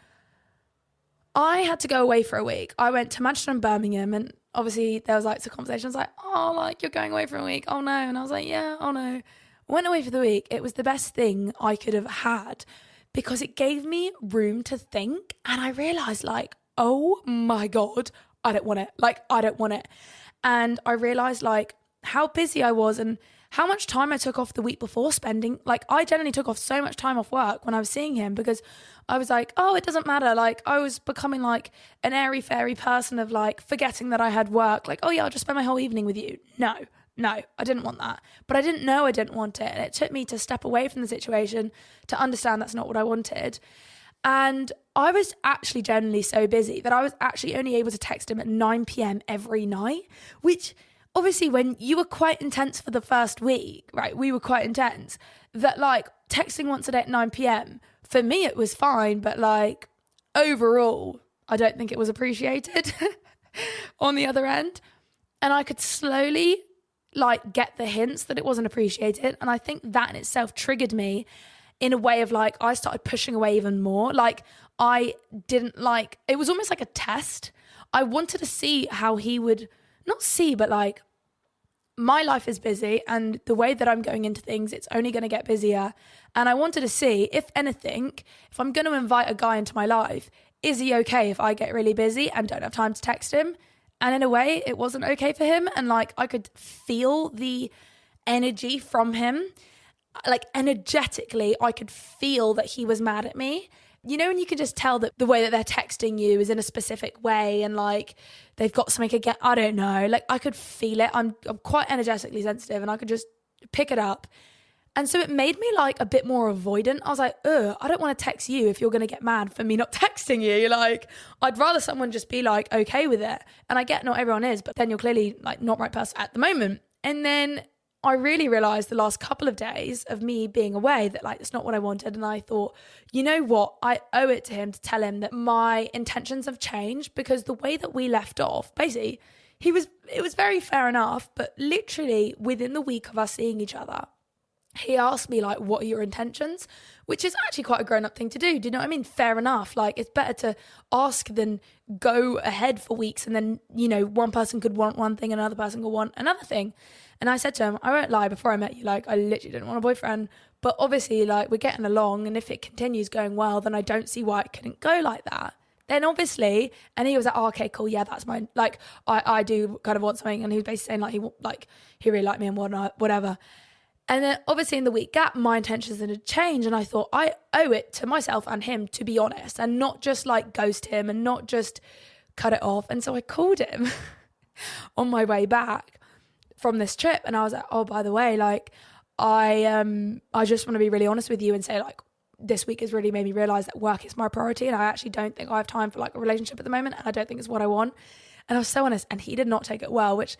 I had to go away for a week. I went to Manchester and Birmingham, and obviously there was like some conversations like, oh, like you're going away for a week. Oh no. And I was like, yeah, oh no. Went away for the week. It was the best thing I could have had because it gave me room to think. And I realized, like, oh my God, I don't want it. Like, I don't want it. And I realized, like, how busy I was and how much time I took off the week before spending. Like, I generally took off so much time off work when I was seeing him because I was like, oh, it doesn't matter. Like, I was becoming like an airy fairy person of like forgetting that I had work. Like, oh, yeah, I'll just spend my whole evening with you. No, no, I didn't want that. But I didn't know I didn't want it. And it took me to step away from the situation to understand that's not what I wanted. And I was actually generally so busy that I was actually only able to text him at 9 p.m. every night, which obviously, when you were quite intense for the first week, right? We were quite intense, that like texting once a day at 9 p.m. for me, it was fine, but like overall, I don't think it was appreciated. on the other end. And I could slowly like get the hints that it wasn't appreciated. And I think that in itself triggered me in a way of like, I started pushing away even more. Like, I didn't like, it was almost like a test. I wanted to see how he would, not see, but like, my life is busy and the way that I'm going into things, it's only going to get busier. And I wanted to see, if anything, if I'm going to invite a guy into my life, is he okay if I get really busy and don't have time to text him? And in a way, it wasn't okay for him. And like, I could feel the energy from him. Like, energetically, I could feel that he was mad at me you know, and you can just tell that the way that they're texting you is in a specific way and like they've got something again. I don't know. Like I could feel it. I'm, I'm quite energetically sensitive and I could just pick it up. And so it made me like a bit more avoidant. I was like, ugh, I don't want to text you if you're going to get mad for me not texting you. You're like, I'd rather someone just be like, okay with it. And I get not everyone is, but then you're clearly like not right person at the moment. And then I really realized the last couple of days of me being away that like it's not what I wanted. And I thought, you know what? I owe it to him to tell him that my intentions have changed because the way that we left off, basically, he was it was very fair enough, but literally within the week of us seeing each other, he asked me like what are your intentions which is actually quite a grown-up thing to do do you know what i mean fair enough like it's better to ask than go ahead for weeks and then you know one person could want one thing and another person could want another thing and I said to him, I won't lie, before I met you, like, I literally didn't want a boyfriend. But obviously, like, we're getting along. And if it continues going well, then I don't see why it couldn't go like that. Then obviously, and he was like, oh, okay, cool. Yeah, that's mine. Like, I, I do kind of want something. And he was basically saying, like, he, like, he really liked me and whatnot, whatever. And then obviously in the week gap, my intentions had changed. And I thought, I owe it to myself and him to be honest and not just like ghost him and not just cut it off. And so I called him on my way back from this trip and I was like, oh, by the way, like I um I just want to be really honest with you and say like this week has really made me realize that work is my priority and I actually don't think I have time for like a relationship at the moment and I don't think it's what I want. And I was so honest and he did not take it well, which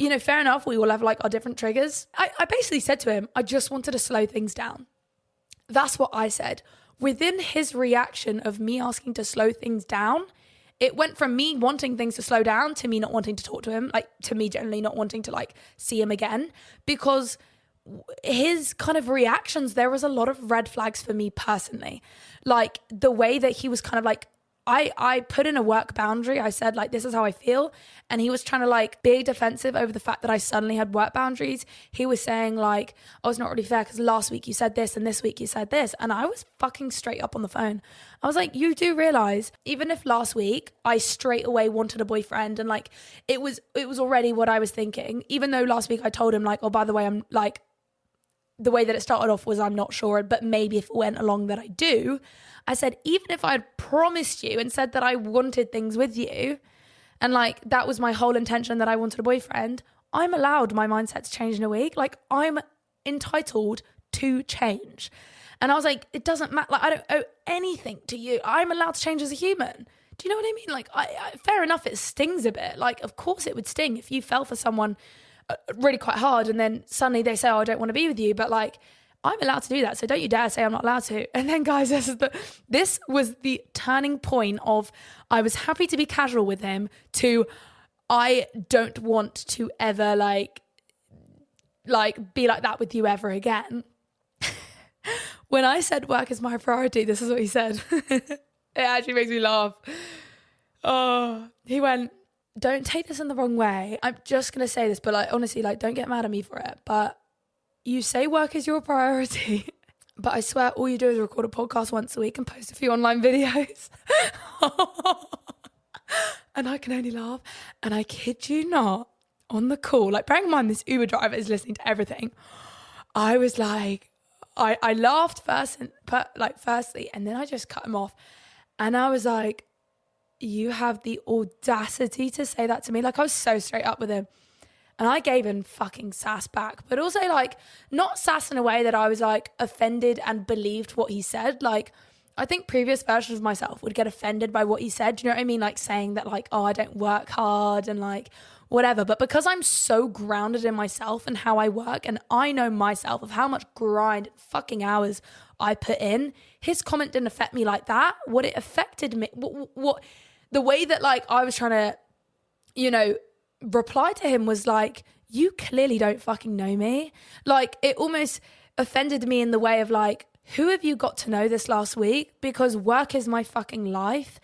you know, fair enough, we all have like our different triggers. I, I basically said to him, I just wanted to slow things down. That's what I said. Within his reaction of me asking to slow things down, it went from me wanting things to slow down to me not wanting to talk to him, like to me generally not wanting to like see him again because his kind of reactions there was a lot of red flags for me personally. Like the way that he was kind of like I I put in a work boundary. I said like this is how I feel, and he was trying to like be defensive over the fact that I suddenly had work boundaries. He was saying like, "Oh, it's not really fair because last week you said this and this week you said this," and I was fucking straight up on the phone. I was like, "You do realize even if last week I straight away wanted a boyfriend and like it was it was already what I was thinking. Even though last week I told him like, oh by the way, I'm like." The way that it started off was I'm not sure, but maybe if it went along that I do. I said, even if I had promised you and said that I wanted things with you, and like that was my whole intention that I wanted a boyfriend, I'm allowed my mindset to change in a week. Like I'm entitled to change. And I was like, it doesn't matter. Like I don't owe anything to you. I'm allowed to change as a human. Do you know what I mean? Like, I, I, fair enough, it stings a bit. Like, of course it would sting if you fell for someone really quite hard and then suddenly they say, oh, I don't want to be with you. But like, I'm allowed to do that. So don't you dare say I'm not allowed to. And then, guys, this is the this was the turning point of I was happy to be casual with him to I don't want to ever like like be like that with you ever again. when I said work is my priority, this is what he said. it actually makes me laugh. Oh, he went, Don't take this in the wrong way. I'm just gonna say this, but like honestly, like don't get mad at me for it. But you say work is your priority, but I swear all you do is record a podcast once a week and post a few online videos. and I can only laugh. And I kid you not, on the call, like bearing in mind this Uber driver is listening to everything. I was like, I, I laughed first and like firstly, and then I just cut him off. And I was like, you have the audacity to say that to me. Like I was so straight up with him. And I gave him fucking sass back, but also like not sass in a way that I was like offended and believed what he said. Like, I think previous versions of myself would get offended by what he said. Do you know what I mean? Like saying that, like, oh, I don't work hard and like whatever. But because I'm so grounded in myself and how I work, and I know myself of how much grind, fucking hours I put in, his comment didn't affect me like that. What it affected me, what, what the way that like I was trying to you know, reply to him was like, you clearly don't fucking know me. Like, it almost offended me in the way of like, who have you got to know this last week? Because work is my fucking life.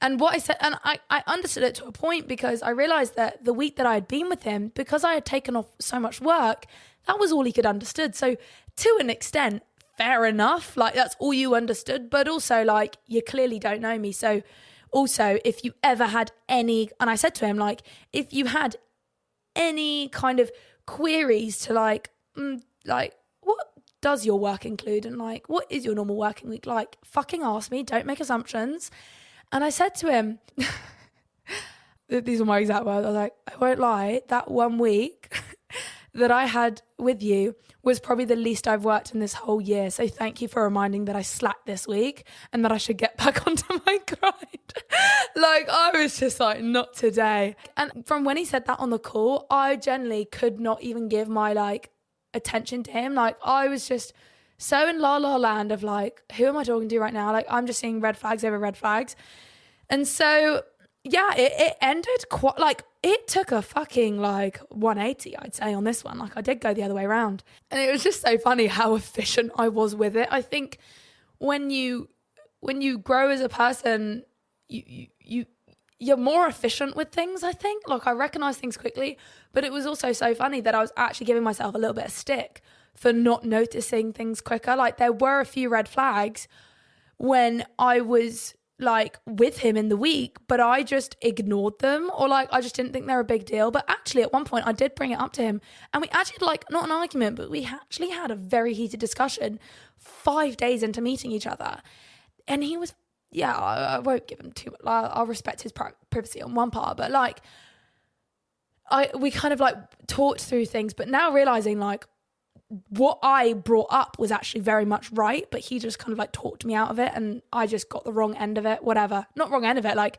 And what I said, and I, I understood it to a point because I realized that the week that I had been with him, because I had taken off so much work, that was all he could understood. So to an extent, fair enough. Like that's all you understood. But also like you clearly don't know me. So also if you ever had any and I said to him, like, if you had any kind of queries to like mm, like what does your work include? And like what is your normal working week? Like fucking ask me. Don't make assumptions. And i said to him these are my exact words. I was like i won't lie. That one week that I had with you was probably the least I've worked in this whole year. So thank you for reminding that I slacked this week and that I should get back onto my grind. like I was just like, not today. And from when he said that on the call, I generally could not even give my like attention to him. Like I was just so in la la land of like, who am I talking to right now? Like I'm just seeing red flags over red flags. And so yeah, it, it ended quite like it took a fucking like 180, I'd say, on this one. Like I did go the other way around. And it was just so funny how efficient I was with it. I think when you when you grow as a person, you you, you you're more efficient with things, I think. Like I recognize things quickly, but it was also so funny that I was actually giving myself a little bit of stick for not noticing things quicker. Like there were a few red flags when I was like with him in the week, but I just ignored them or like I just didn't think they're a big deal. But actually, at one point, I did bring it up to him and we actually like not an argument, but we actually had a very heated discussion five days into meeting each other. And he was, yeah, I, I won't give him too much, I'll, I'll respect his privacy on one part, but like, I we kind of like talked through things, but now realizing like what I brought up was actually very much right, but he just kind of like talked me out of it and I just got the wrong end of it, whatever. Not wrong end of it, like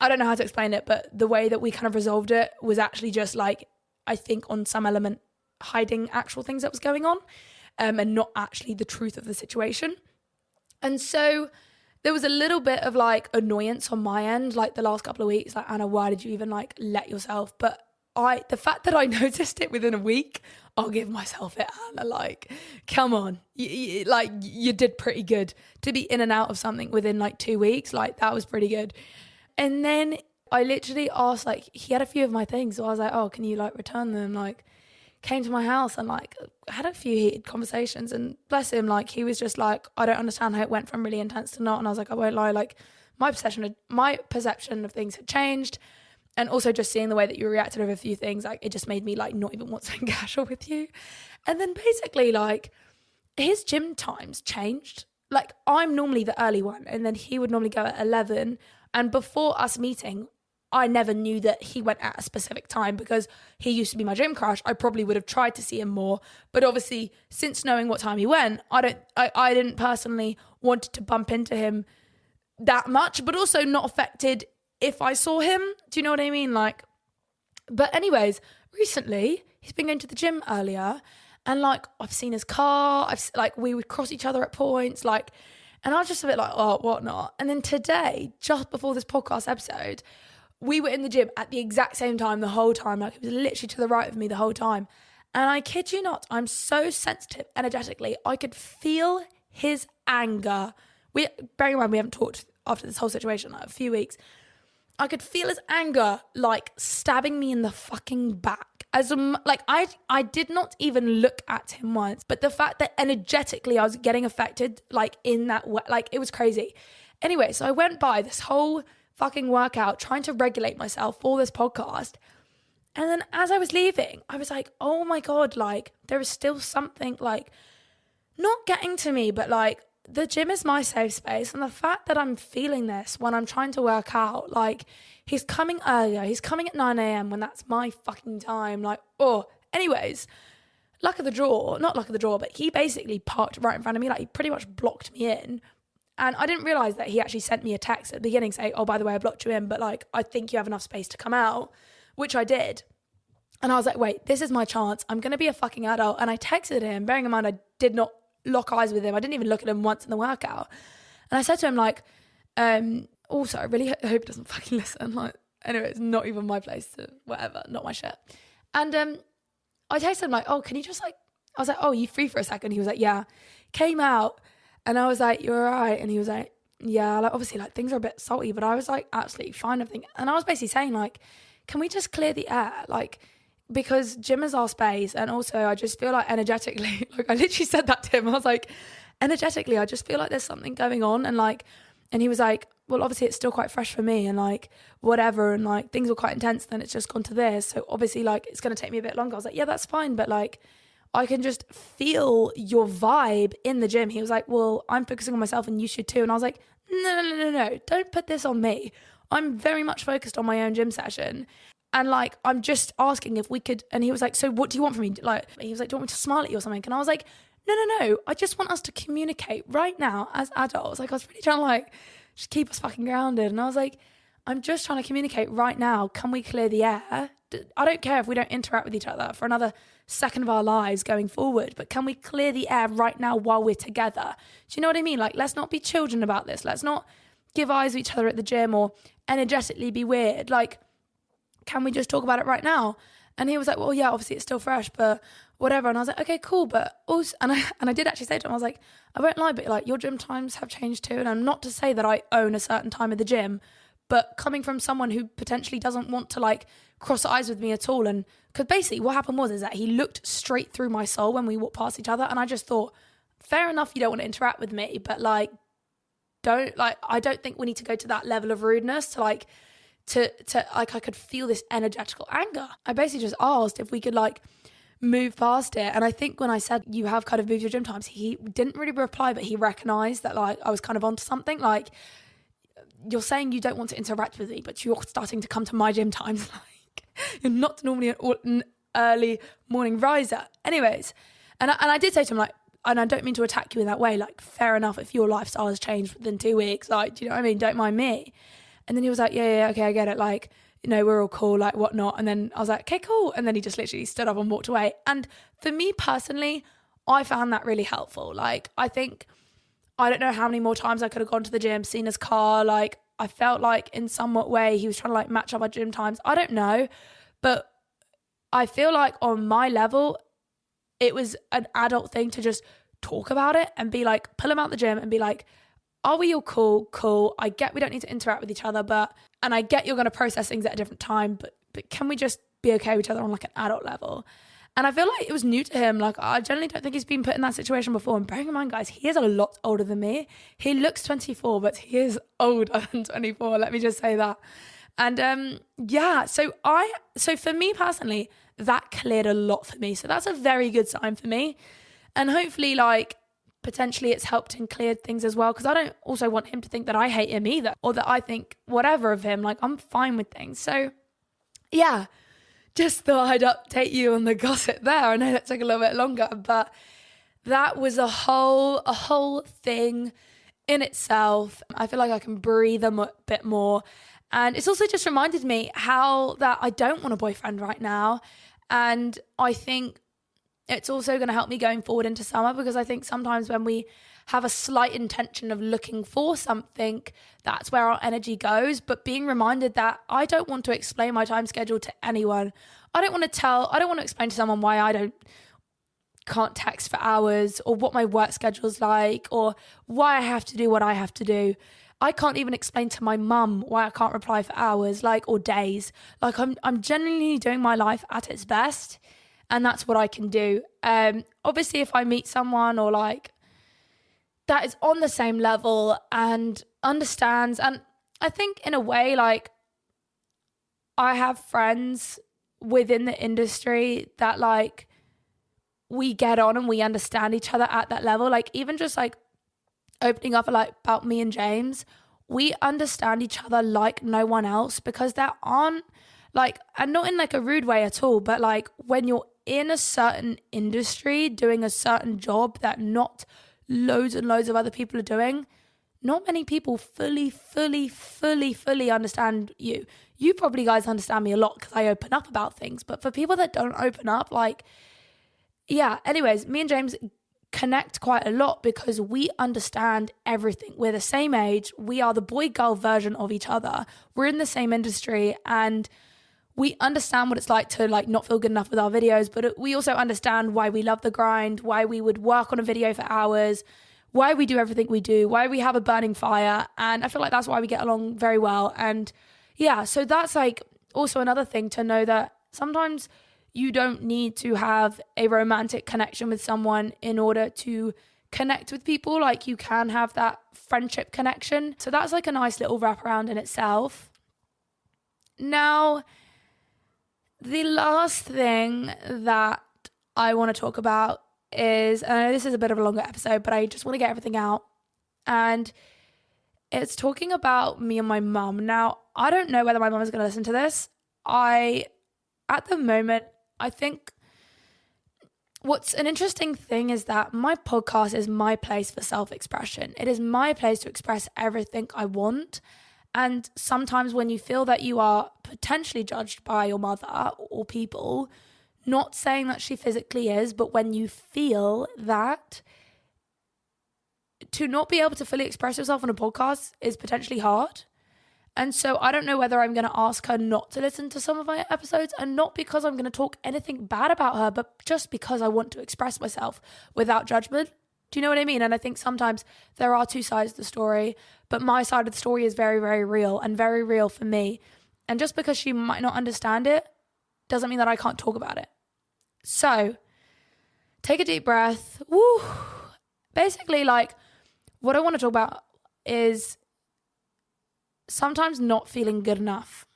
I don't know how to explain it, but the way that we kind of resolved it was actually just like I think on some element hiding actual things that was going on um, and not actually the truth of the situation. And so there was a little bit of like annoyance on my end, like the last couple of weeks, like Anna, why did you even like let yourself? But I the fact that I noticed it within a week, I'll give myself it, Anna. Like, come on, you, you, like you did pretty good to be in and out of something within like two weeks. Like that was pretty good. And then I literally asked, like, he had a few of my things, so I was like, oh, can you like return them? Like, came to my house and like had a few heated conversations. And bless him, like he was just like, I don't understand how it went from really intense to not. And I was like, I won't lie, like my perception, my perception of things had changed and also just seeing the way that you reacted over a few things like it just made me like not even want to casual with you. And then basically like his gym times changed. Like i'm normally the early one and then he would normally go at 11 and before us meeting I never knew that he went at a specific time because he used to be my gym crush. I probably would have tried to see him more, but obviously, since knowing what time he went, I don't, I, I didn't personally want to bump into him that much, but also not affected if I saw him. Do you know what I mean? Like, but anyways, recently he's been going to the gym earlier, and like I've seen his car. I've like we would cross each other at points, like, and I was just a bit like, oh, whatnot. And then today, just before this podcast episode, we were in the gym at the exact same time the whole time. Like it was literally to the right of me the whole time. And I kid you not, I'm so sensitive energetically. I could feel his anger. We bearing in mind we haven't talked after this whole situation like a few weeks. I could feel his anger like stabbing me in the fucking back. As um, like I I did not even look at him once, but the fact that energetically I was getting affected like in that way, like it was crazy. Anyway, so I went by this whole fucking workout trying to regulate myself for this podcast. And then as I was leaving, I was like, "Oh my god, like there is still something like not getting to me, but like the gym is my safe space. And the fact that I'm feeling this when I'm trying to work out, like he's coming earlier, he's coming at 9 a.m. when that's my fucking time. Like, oh, anyways, luck of the draw, not luck of the draw, but he basically parked right in front of me. Like, he pretty much blocked me in. And I didn't realize that he actually sent me a text at the beginning saying, oh, by the way, I blocked you in, but like, I think you have enough space to come out, which I did. And I was like, wait, this is my chance. I'm going to be a fucking adult. And I texted him, bearing in mind I did not lock eyes with him. I didn't even look at him once in the workout. And I said to him, like, um, also, I really hope he doesn't fucking listen. Like, Anyway, it's not even my place to whatever, not my shit. And um, I texted him like, oh, can you just like? I was like, oh, you free for a second? He was like, yeah. Came out, and I was like, you're all right. And he was like, yeah. Like obviously, like things are a bit salty, but I was like, absolutely fine. Everything. And I was basically saying like, can we just clear the air? Like because gym is our space and also I just feel like energetically like I literally said that to him. I was like energetically I just feel like there's something going on and like and he was like well obviously it's still quite fresh for me and like whatever and like things were quite intense then it's just gone to this so obviously like it's going to take me a bit longer. I was like yeah that's fine but like I can just feel your vibe in the gym. He was like well I'm focusing on myself and you should too and I was like no no no no no don't put this on me. I'm very much focused on my own gym session and like, I'm just asking if we could. And he was like, So what do you want from me? Like, he was like, Do you want me to smile at you or something? And I was like, No, no, no. I just want us to communicate right now as adults. Like, I was really trying to like just keep us fucking grounded. And I was like, I'm just trying to communicate right now. Can we clear the air? I don't care if we don't interact with each other for another second of our lives going forward, but can we clear the air right now while we're together? Do you know what I mean? Like, let's not be children about this. Let's not give eyes to each other at the gym or energetically be weird. Like, can we just talk about it right now? And he was like, well, yeah, obviously it's still fresh, but whatever. And I was like, okay, cool. But also, and I, and I did actually say to him, I was like, I won't lie, but like your gym times have changed too. And I'm not to say that I own a certain time of the gym, but coming from someone who potentially doesn't want to like cross eyes with me at all. And because basically what happened was, is that he looked straight through my soul when we walked past each other. And I just thought, fair enough, you don't want to interact with me, but like, don't like, I don't think we need to go to that level of rudeness to like, to to like I could feel this energetical anger. I basically just asked if we could like move past it. And I think when I said you have kind of moved your gym times, he didn't really reply, but he recognized that like I was kind of onto something. Like you're saying you don't want to interact with me, but you're starting to come to my gym times. Like you're not normally an early morning riser. Anyways, and I, and I did say to him like, and I don't mean to attack you in that way. Like, fair enough if your lifestyle has changed within two weeks. Like, do you know what I mean? Don't mind me. And then he was like, yeah, yeah, okay, I get it. Like, you know, we're all cool, like whatnot. And then I was like, okay, cool. And then he just literally stood up and walked away. And for me personally, I found that really helpful. Like, I think I don't know how many more times I could have gone to the gym, seen his car. Like, I felt like in some way he was trying to like match up our gym times. I don't know. But I feel like on my level, it was an adult thing to just talk about it and be like, pull him out the gym and be like, are we all cool? Cool. I get we don't need to interact with each other, but and I get you're going to process things at a different time, but but can we just be okay with each other on like an adult level? And I feel like it was new to him. Like I generally don't think he's been put in that situation before. And bearing in mind, guys, he is a lot older than me. He looks 24, but he is older than 24. Let me just say that. And um, yeah, so I so for me personally, that cleared a lot for me. So that's a very good sign for me. And hopefully, like potentially it's helped and cleared things as well because I don't also want him to think that I hate him either or that I think whatever of him. Like I'm fine with things. So yeah, just thought I'd update you on the gossip there. I know that took a little bit longer, but that was a whole a whole thing in itself. I feel like I can breathe a bit more. And it's also just reminded me how that I don't want a boyfriend right now. And I think it's also going to help me going forward into summer because I think sometimes when we have a slight intention of looking for something, that's where our energy goes. But being reminded that I don't want to explain my time schedule to anyone. I don't want to tell, I don't want to explain to someone why I don't can't text for hours or what my work schedule's like or why I have to do what I have to do. I can't even explain to my mum why I can't reply for hours, like or days. Like I'm I'm genuinely doing my life at its best and that's what I can do. Um, obviously, if I meet someone or like that is on the same level and understands, and I think in a way, like I have friends within the industry that like we get on and we understand each other at that level. Like even just like opening up like about me and James, we understand each other like no one else because there aren't like and not in like a rude way at all, but like when you're in a certain industry doing a certain job that not loads and loads of other people are doing, not many people fully, fully, fully, fully understand you. You probably guys understand me a lot because I open up about things, but for people that don't open up, like, yeah, anyways, me and James connect quite a lot because we understand everything. We're the same age. We are the boy girl version of each other. We're in the same industry and we understand what it's like to like not feel good enough with our videos, but we also understand why we love the grind, why we would work on a video for hours, why we do everything we do, why we have a burning fire. And I feel like that's why we get along very well. And yeah, so that's like also another thing to know that sometimes you don't need to have a romantic connection with someone in order to connect with people. Like you can have that friendship connection. So that's like a nice little wraparound in itself. Now, the last thing that I want to talk about is, I know this is a bit of a longer episode, but I just want to get everything out. And it's talking about me and my mum. Now, I don't know whether my mum is going to listen to this. I, at the moment, I think what's an interesting thing is that my podcast is my place for self expression. It is my place to express everything I want. And sometimes when you feel that you are potentially judged by your mother or people, not saying that she physically is, but when you feel that to not be able to fully express yourself on a podcast is potentially hard. And so I don't know whether I'm going to ask her not to listen to some of my episodes and not because I'm going to talk anything bad about her, but just because I want to express myself without judgment. Do you know what I mean? And I think sometimes there are two sides of the story, but my side of the story is very, very real and very real for me. And just because she might not understand it doesn't mean that I can't talk about it. So take a deep breath. Woo. Basically, like what I want to talk about is sometimes not feeling good enough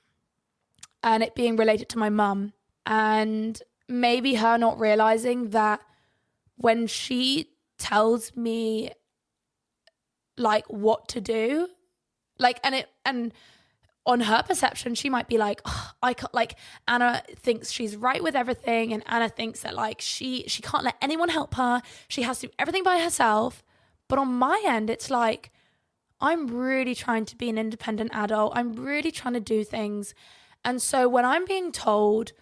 and it being related to my mum and maybe her not realizing that when she tells me like what to do. Like and it and on her perception she might be like oh, i can't like anna thinks she's right with everything and anna thinks that like she she can't let anyone help her. She has to do everything by herself. But on my end it's like i'm really trying to be an independent adult. I'm really trying to do things. And so when i'm being told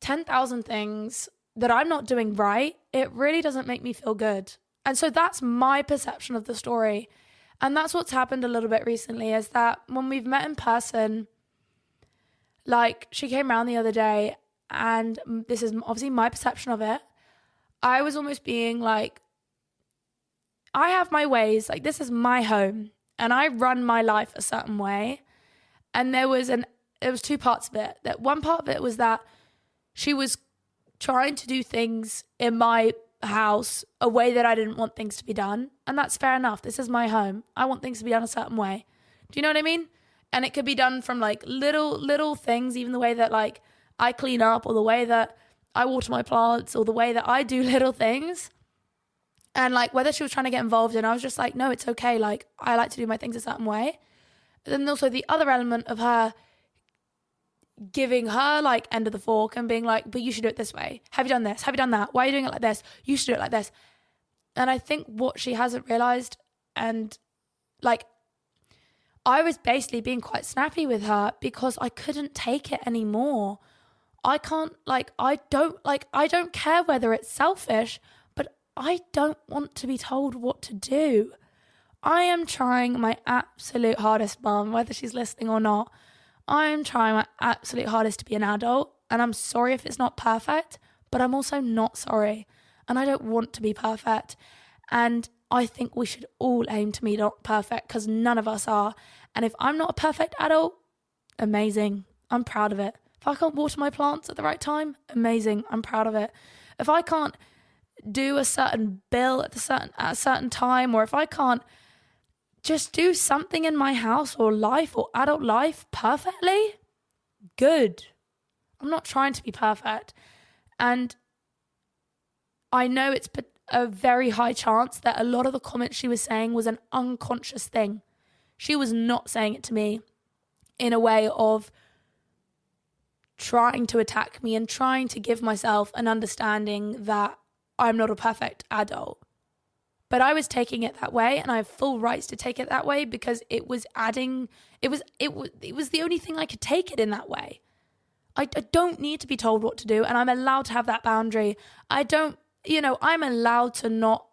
10,000 things that I'm not doing right, it really doesn't make me feel good. And so that's my perception of the story. And that's what's happened a little bit recently is that when we've met in person, like she came around the other day, and this is obviously my perception of it. I was almost being like, I have my ways, like, this is my home, and I run my life a certain way. And there was an, it was two parts of it. That one part of it was that she was trying to do things in my house a way that I didn't want things to be done. And that's fair enough. This is my home. I want things to be done a certain way. Do you know what I mean? And it could be done from like little, little things, even the way that like I clean up or the way that I water my plants or the way that I do little things. And like whether she was trying to get involved and I was just like, no, it's okay. Like I like to do my things a certain way. But then also the other element of her giving her like end of the fork and being like, but you should do it this way. Have you done this? Have you done that? Why are you doing it like this? You should do it like this. And I think what she hasn't realized, and like, I was basically being quite snappy with her because I couldn't take it anymore. I can't, like, I don't, like, I don't care whether it's selfish, but I don't want to be told what to do. I am trying my absolute hardest, mum, whether she's listening or not I'm trying my absolute hardest to be an adult, and I'm sorry if it's not perfect, but I'm also not sorry. And I don't want to be perfect. And I think we should all aim to be not perfect because none of us are. And if I'm not a perfect adult, amazing. I'm proud of it. If I can't water my plants at the right time, amazing. I'm proud of it. If I can't do a certain bill at a certain at a certain time, or if I can't just do something in my house or life or adult life perfectly, good. I'm not trying to be perfect. And I know it's a very high chance that a lot of the comments she was saying was an unconscious thing. She was not saying it to me in a way of trying to attack me and trying to give myself an understanding that I'm not a perfect adult. But I was taking it that way and I have full rights to take it that way because it was adding it was it was it was the only thing I could take it in that way. I, I don't need to be told what to do and I'm allowed to have that boundary. I don't you know, I'm allowed to not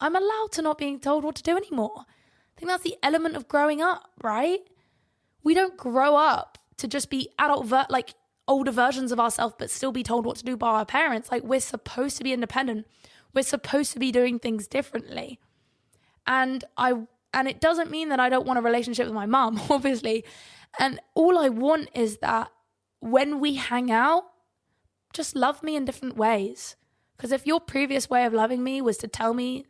I'm allowed to not being told what to do anymore. I think that's the element of growing up, right? We don't grow up to just be adult ver- like older versions of ourselves but still be told what to do by our parents. Like we're supposed to be independent. We're supposed to be doing things differently. And I and it doesn't mean that I don't want a relationship with my mom, obviously. And all I want is that when we hang out, just love me in different ways. Because if your previous way of loving me was to tell me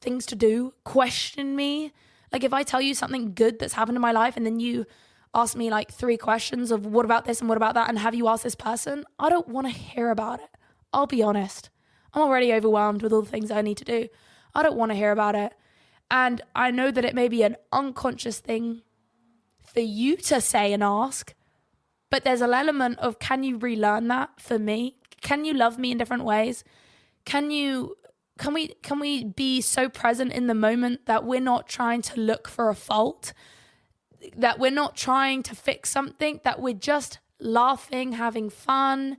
things to do, question me, like if I tell you something good that's happened in my life and then you ask me like three questions of what about this and what about that and have you asked this person, I don't want to hear about it. I'll be honest. I'm already overwhelmed with all the things I need to do. I don't want to hear about it. And I know that it may be an unconscious thing for you to say and ask, but there's an element of can you relearn that for me? Can you love me in different ways? Can you can we can we be so present in the moment that we're not trying to look for a fault? That we're not trying to fix something, that we're just laughing, having fun,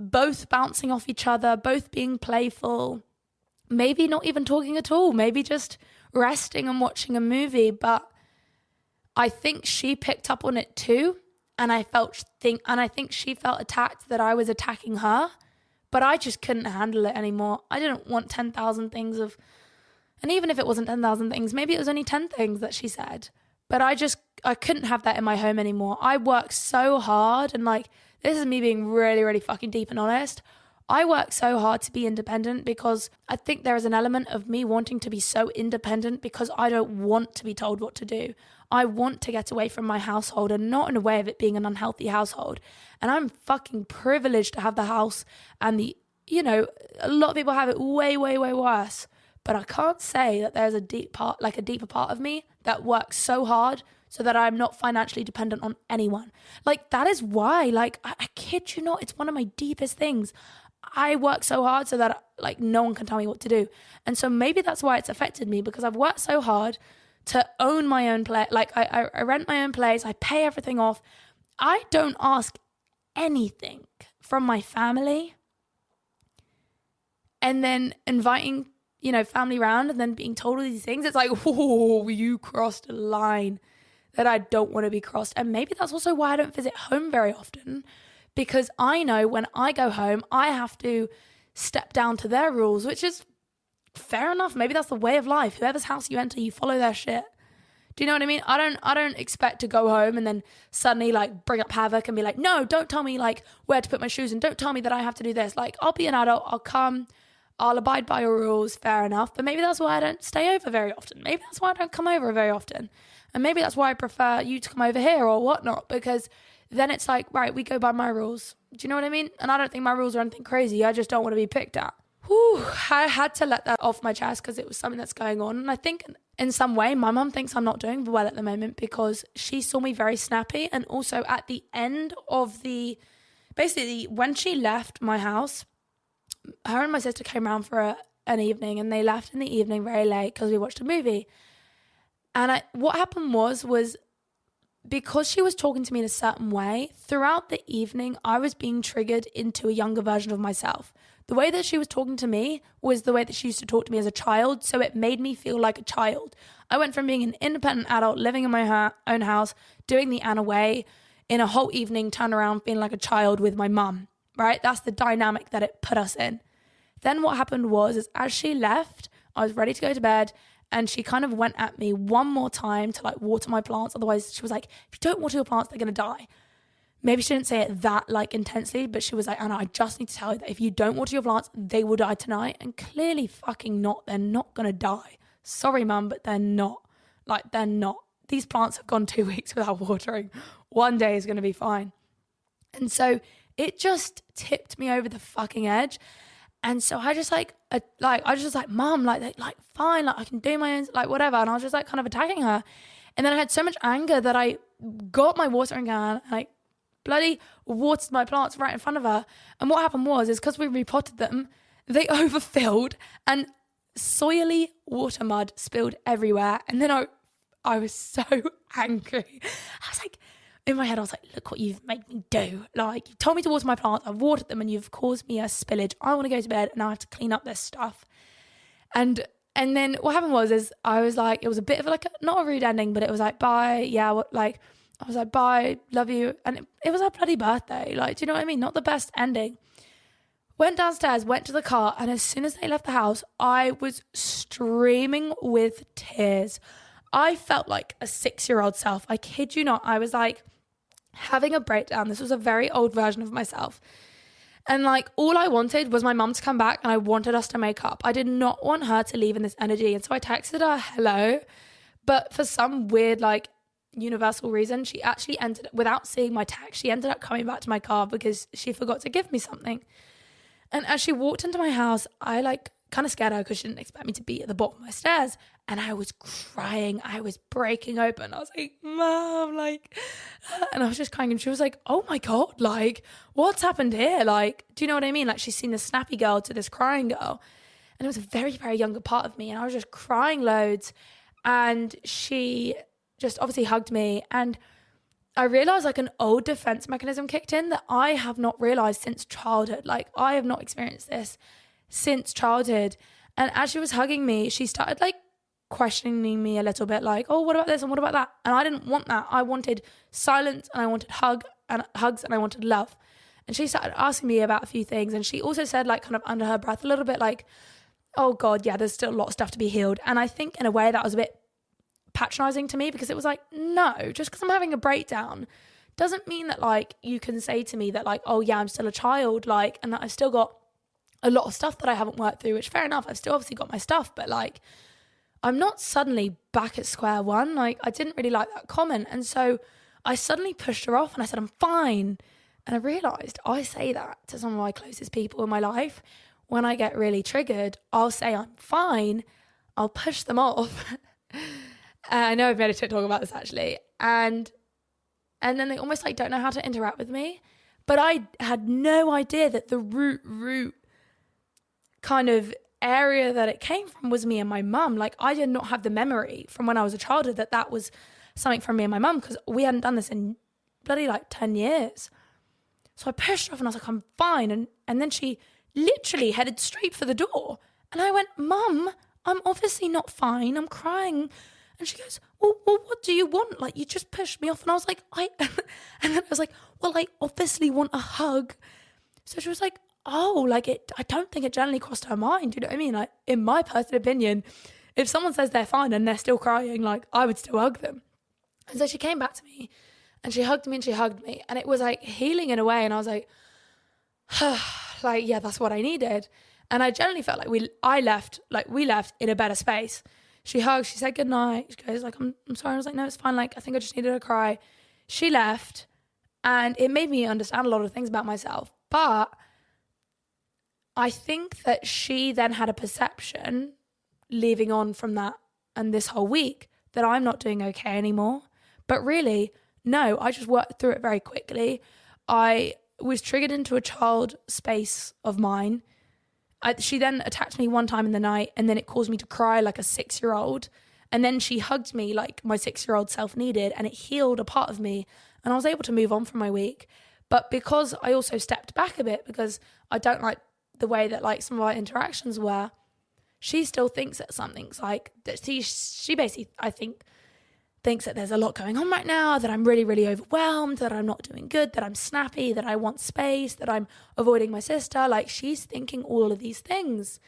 both bouncing off each other, both being playful, maybe not even talking at all, maybe just resting and watching a movie. But I think she picked up on it too. And I felt think and I think she felt attacked that I was attacking her. But I just couldn't handle it anymore. I didn't want 10,000 things of and even if it wasn't 10,000 things, maybe it was only 10 things that she said. But I just I couldn't have that in my home anymore. I work so hard and like this is me being really really fucking deep and honest. I work so hard to be independent because I think there is an element of me wanting to be so independent because I don't want to be told what to do. I want to get away from my household and not in a way of it being an unhealthy household. And I'm fucking privileged to have the house and the, you know, a lot of people have it way, way, way worse. But I can't say that there's a deep part, like a deeper part of me that works so hard so that I'm not financially dependent on anyone. Like, that is why, like, I, I kid you not, it's one of my deepest things. I work so hard so that like no one can tell me what to do. And so maybe that's why it's affected me because I've worked so hard to own my own place. Like I, I, I rent my own place, I pay everything off. I don't ask anything from my family. And then inviting, you know, family around and then being told all these things. It's like, whoa, you crossed a line that I don't want to be crossed. And maybe that's also why I don't visit home very often because I know when I go home, I have to step down to their rules, which is fair enough. Maybe that's the way of life. Whoever's house you enter, you follow their shit. Do you know what I mean? I don't I don't expect to go home and then suddenly like bring up havoc and be like, "No, don't tell me like where to put my shoes and don't tell me that I have to do this." Like, I'll be an adult, I'll come, I'll abide by your rules, fair enough. But maybe that's why I don't stay over very often. Maybe that's why I don't come over very often. And maybe that's why I prefer you to come over here or whatnot, because then it's like, right, we go by my rules. Do you know what I mean? And I don't think my rules are anything crazy. I just don't want to be picked at. Whew, I had to let that off my chest because it was something that's going on. And I think in some way, my mum thinks I'm not doing well at the moment because she saw me very snappy. And also at the end of the, basically, when she left my house, her and my sister came around for a, an evening and they left in the evening very late because we watched a movie. And I, what happened was, was because she was talking to me in a certain way, throughout the evening, I was being triggered into a younger version of myself. The way that she was talking to me was the way that she used to talk to me as a child, so it made me feel like a child. I went from being an independent adult, living in my ha- own house, doing the Anna way, in a whole evening, turn around feeling like a child with my mum, right? That's the dynamic that it put us in. Then what happened was, is as she left, I was ready to go to bed, and she kind of went at me one more time to like water my plants. Otherwise, she was like, if you don't water your plants, they're gonna die. Maybe she didn't say it that like intensely, but she was like, Anna, I just need to tell you that if you don't water your plants, they will die tonight. And clearly, fucking not. They're not gonna die. Sorry, mum, but they're not. Like, they're not. These plants have gone two weeks without watering. One day is gonna be fine. And so it just tipped me over the fucking edge. And so I just like, like I just was like, mom, like, like, fine, like I can do my own, like whatever. And I was just like kind of attacking her. And then I had so much anger that I got my watering can and bloody watered my plants right in front of her. And what happened was, is because we repotted them, they overfilled and soily water mud spilled everywhere. And then I, I was so angry. I was like, in my head, I was like, look what you've made me do. Like, you told me to water my plants, I've watered them, and you've caused me a spillage. I want to go to bed, and I have to clean up this stuff. And and then what happened was, is I was like, it was a bit of like a, not a rude ending, but it was like, bye, yeah, what, like, I was like, bye, love you. And it, it was our bloody birthday. Like, do you know what I mean? Not the best ending. Went downstairs, went to the car, and as soon as they left the house, I was streaming with tears. I felt like a six year old self. I kid you not. I was like having a breakdown. This was a very old version of myself. And like all I wanted was my mum to come back and I wanted us to make up. I did not want her to leave in this energy. And so I texted her, hello. But for some weird, like, universal reason, she actually ended up without seeing my text, she ended up coming back to my car because she forgot to give me something. And as she walked into my house, I like kind of scared her because she didn't expect me to be at the bottom of my stairs. And I was crying. I was breaking open. I was like, Mom, like, uh, and I was just crying. And she was like, Oh my God, like, what's happened here? Like, do you know what I mean? Like, she's seen the snappy girl to this crying girl. And it was a very, very younger part of me. And I was just crying loads. And she just obviously hugged me. And I realized like an old defense mechanism kicked in that I have not realized since childhood. Like, I have not experienced this since childhood. And as she was hugging me, she started like questioning me a little bit, like, "Oh, what about this and what about that?" And I didn't want that. I wanted silence and I wanted hug and hugs and I wanted love. And she started asking me about a few things, and she also said, like, kind of under her breath, a little bit like, "Oh God, yeah, there's still a lot of stuff to be healed." And I think in a way that was a bit patronizing to me because it was like, no, just because I'm having a breakdown doesn't mean that like you can say to me that like, oh yeah, I'm still a child, like, and that I've still got a lot of stuff that I haven't worked through, which fair enough, I've still obviously got my stuff, but like I'm not suddenly back at square one. Like I didn't really like that comment. And so I suddenly pushed her off and I said, I'm fine. And I realized I say that to some of my closest people in my life. When I get really triggered, I'll say I'm fine. I'll push them off. I know I've made a TikTok about this actually. And and then they almost like don't know how to interact with me. But I had no idea that the root root kind of area that it came from was me and my mum. Like I did not have the memory from when I was a child that that was something from me and my mum because we hadn't done this in bloody like 10 years. So I pushed her off and I was like, I'm fine. And, and then she literally headed straight for the door. And I went, Mum, I'm obviously not fine. I'm crying. And she goes, well, well, what do you want? Like, you just pushed me off. And I was like, I, and then I was like, well, I obviously want a hug. So she was like, oh, like it, I don't think it generally crossed her mind. You know what I mean? Like, in my personal opinion, if someone says they're fine and they're still crying, like, I would still hug them. And so she came back to me and she hugged me and she hugged me. And it was like healing in a way. And I was like, like, yeah, that's what I needed. And I generally felt like we, I left, like, we left in a better space. She hugged, she said goodnight. She goes, like, I'm, I'm sorry. I was like, no, it's fine. Like, I think I just needed a cry. She left and it made me understand a lot of things about myself. But I think that she then had a perception leaving on from that and this whole week that I'm not doing okay anymore. But really, no, I just worked through it very quickly. I was triggered into a child space of mine. I, she then attacked me one time in the night and then it caused me to cry like a six year old. And then she hugged me like my six year old self needed and it healed a part of me. And I was able to move on from my week. But because I also stepped back a bit because I don't like the way that like some of our interactions were, she still thinks that something's like that. She she basically I think thinks that there's a lot going on right now, that I'm really, really overwhelmed, that I'm not doing good, that I'm snappy, that I want space, that I'm avoiding my sister. Like she's thinking all of these things.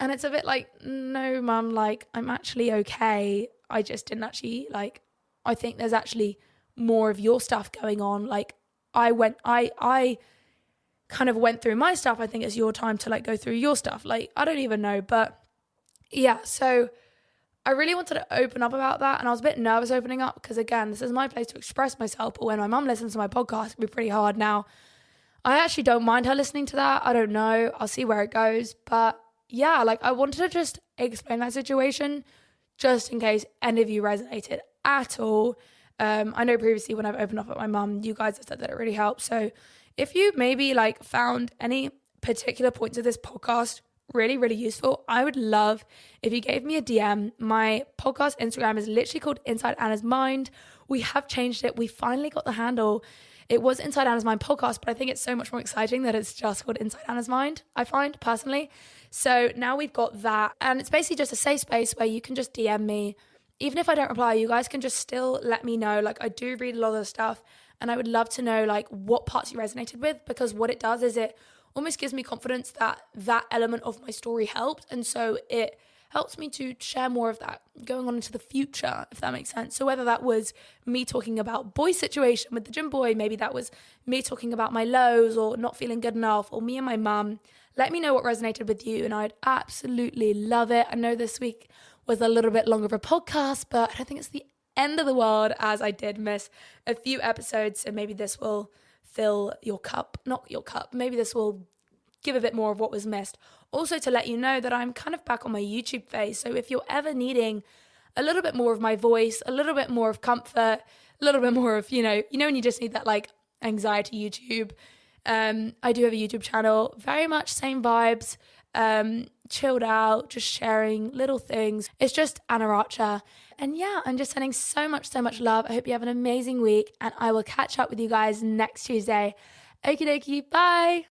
And it's a bit like, no, mum, like I'm actually okay. I just didn't actually like I think there's actually more of your stuff going on. Like I went I I kind of went through my stuff, I think it's your time to like go through your stuff. Like, I don't even know. But yeah, so I really wanted to open up about that. And I was a bit nervous opening up because, again, this is my place to express myself. But when my mum listens to my podcast, it can be pretty hard now. I actually don't mind her listening to that. I don't know. I'll see where it goes. But yeah, like I wanted to just explain that situation just in case any of you resonated at all. Um, I know previously when I've opened up at my mum, you guys have said that it really helps. So if you maybe like found any particular points of this podcast really, really useful, I would love if you gave me a DM. My podcast Instagram is literally called Inside Anna's Mind. We have changed it. We finally got the handle. It was Inside Anna's Mind podcast, but I think it's so much more exciting that it's just called Inside Anna's Mind, I find personally. So now we've got that. And it's basically just a safe space where you can just DM me. Even if I don't reply, you guys can just still let me know. Like, I do read a lot of the stuff, and I would love to know, like, what parts you resonated with, because what it does is it almost gives me confidence that that element of my story helped. And so it helps me to share more of that going on into the future, if that makes sense. So whether that was me talking about boy situation with the gym boy, maybe that was me talking about my lows or not feeling good enough, or me and my mum. Let me know what resonated with you, and I'd absolutely love it. I know this week was a little bit longer of a podcast, but I don't think it's the end of the world as I did miss a few episodes, so maybe this will fill your cup, not your cup. Maybe this will give a bit more of what was missed. Also, to let you know that I'm kind of back on my YouTube phase. So if you're ever needing a little bit more of my voice, a little bit more of comfort, a little bit more of, you know, you know, when you just need that like anxiety YouTube. Um, I do have a YouTube channel, very much same vibes, um, chilled out, just sharing little things. It's just Anna Archer. And yeah, I'm just sending so much, so much love. I hope you have an amazing week, and I will catch up with you guys next Tuesday. Okie dokie, bye.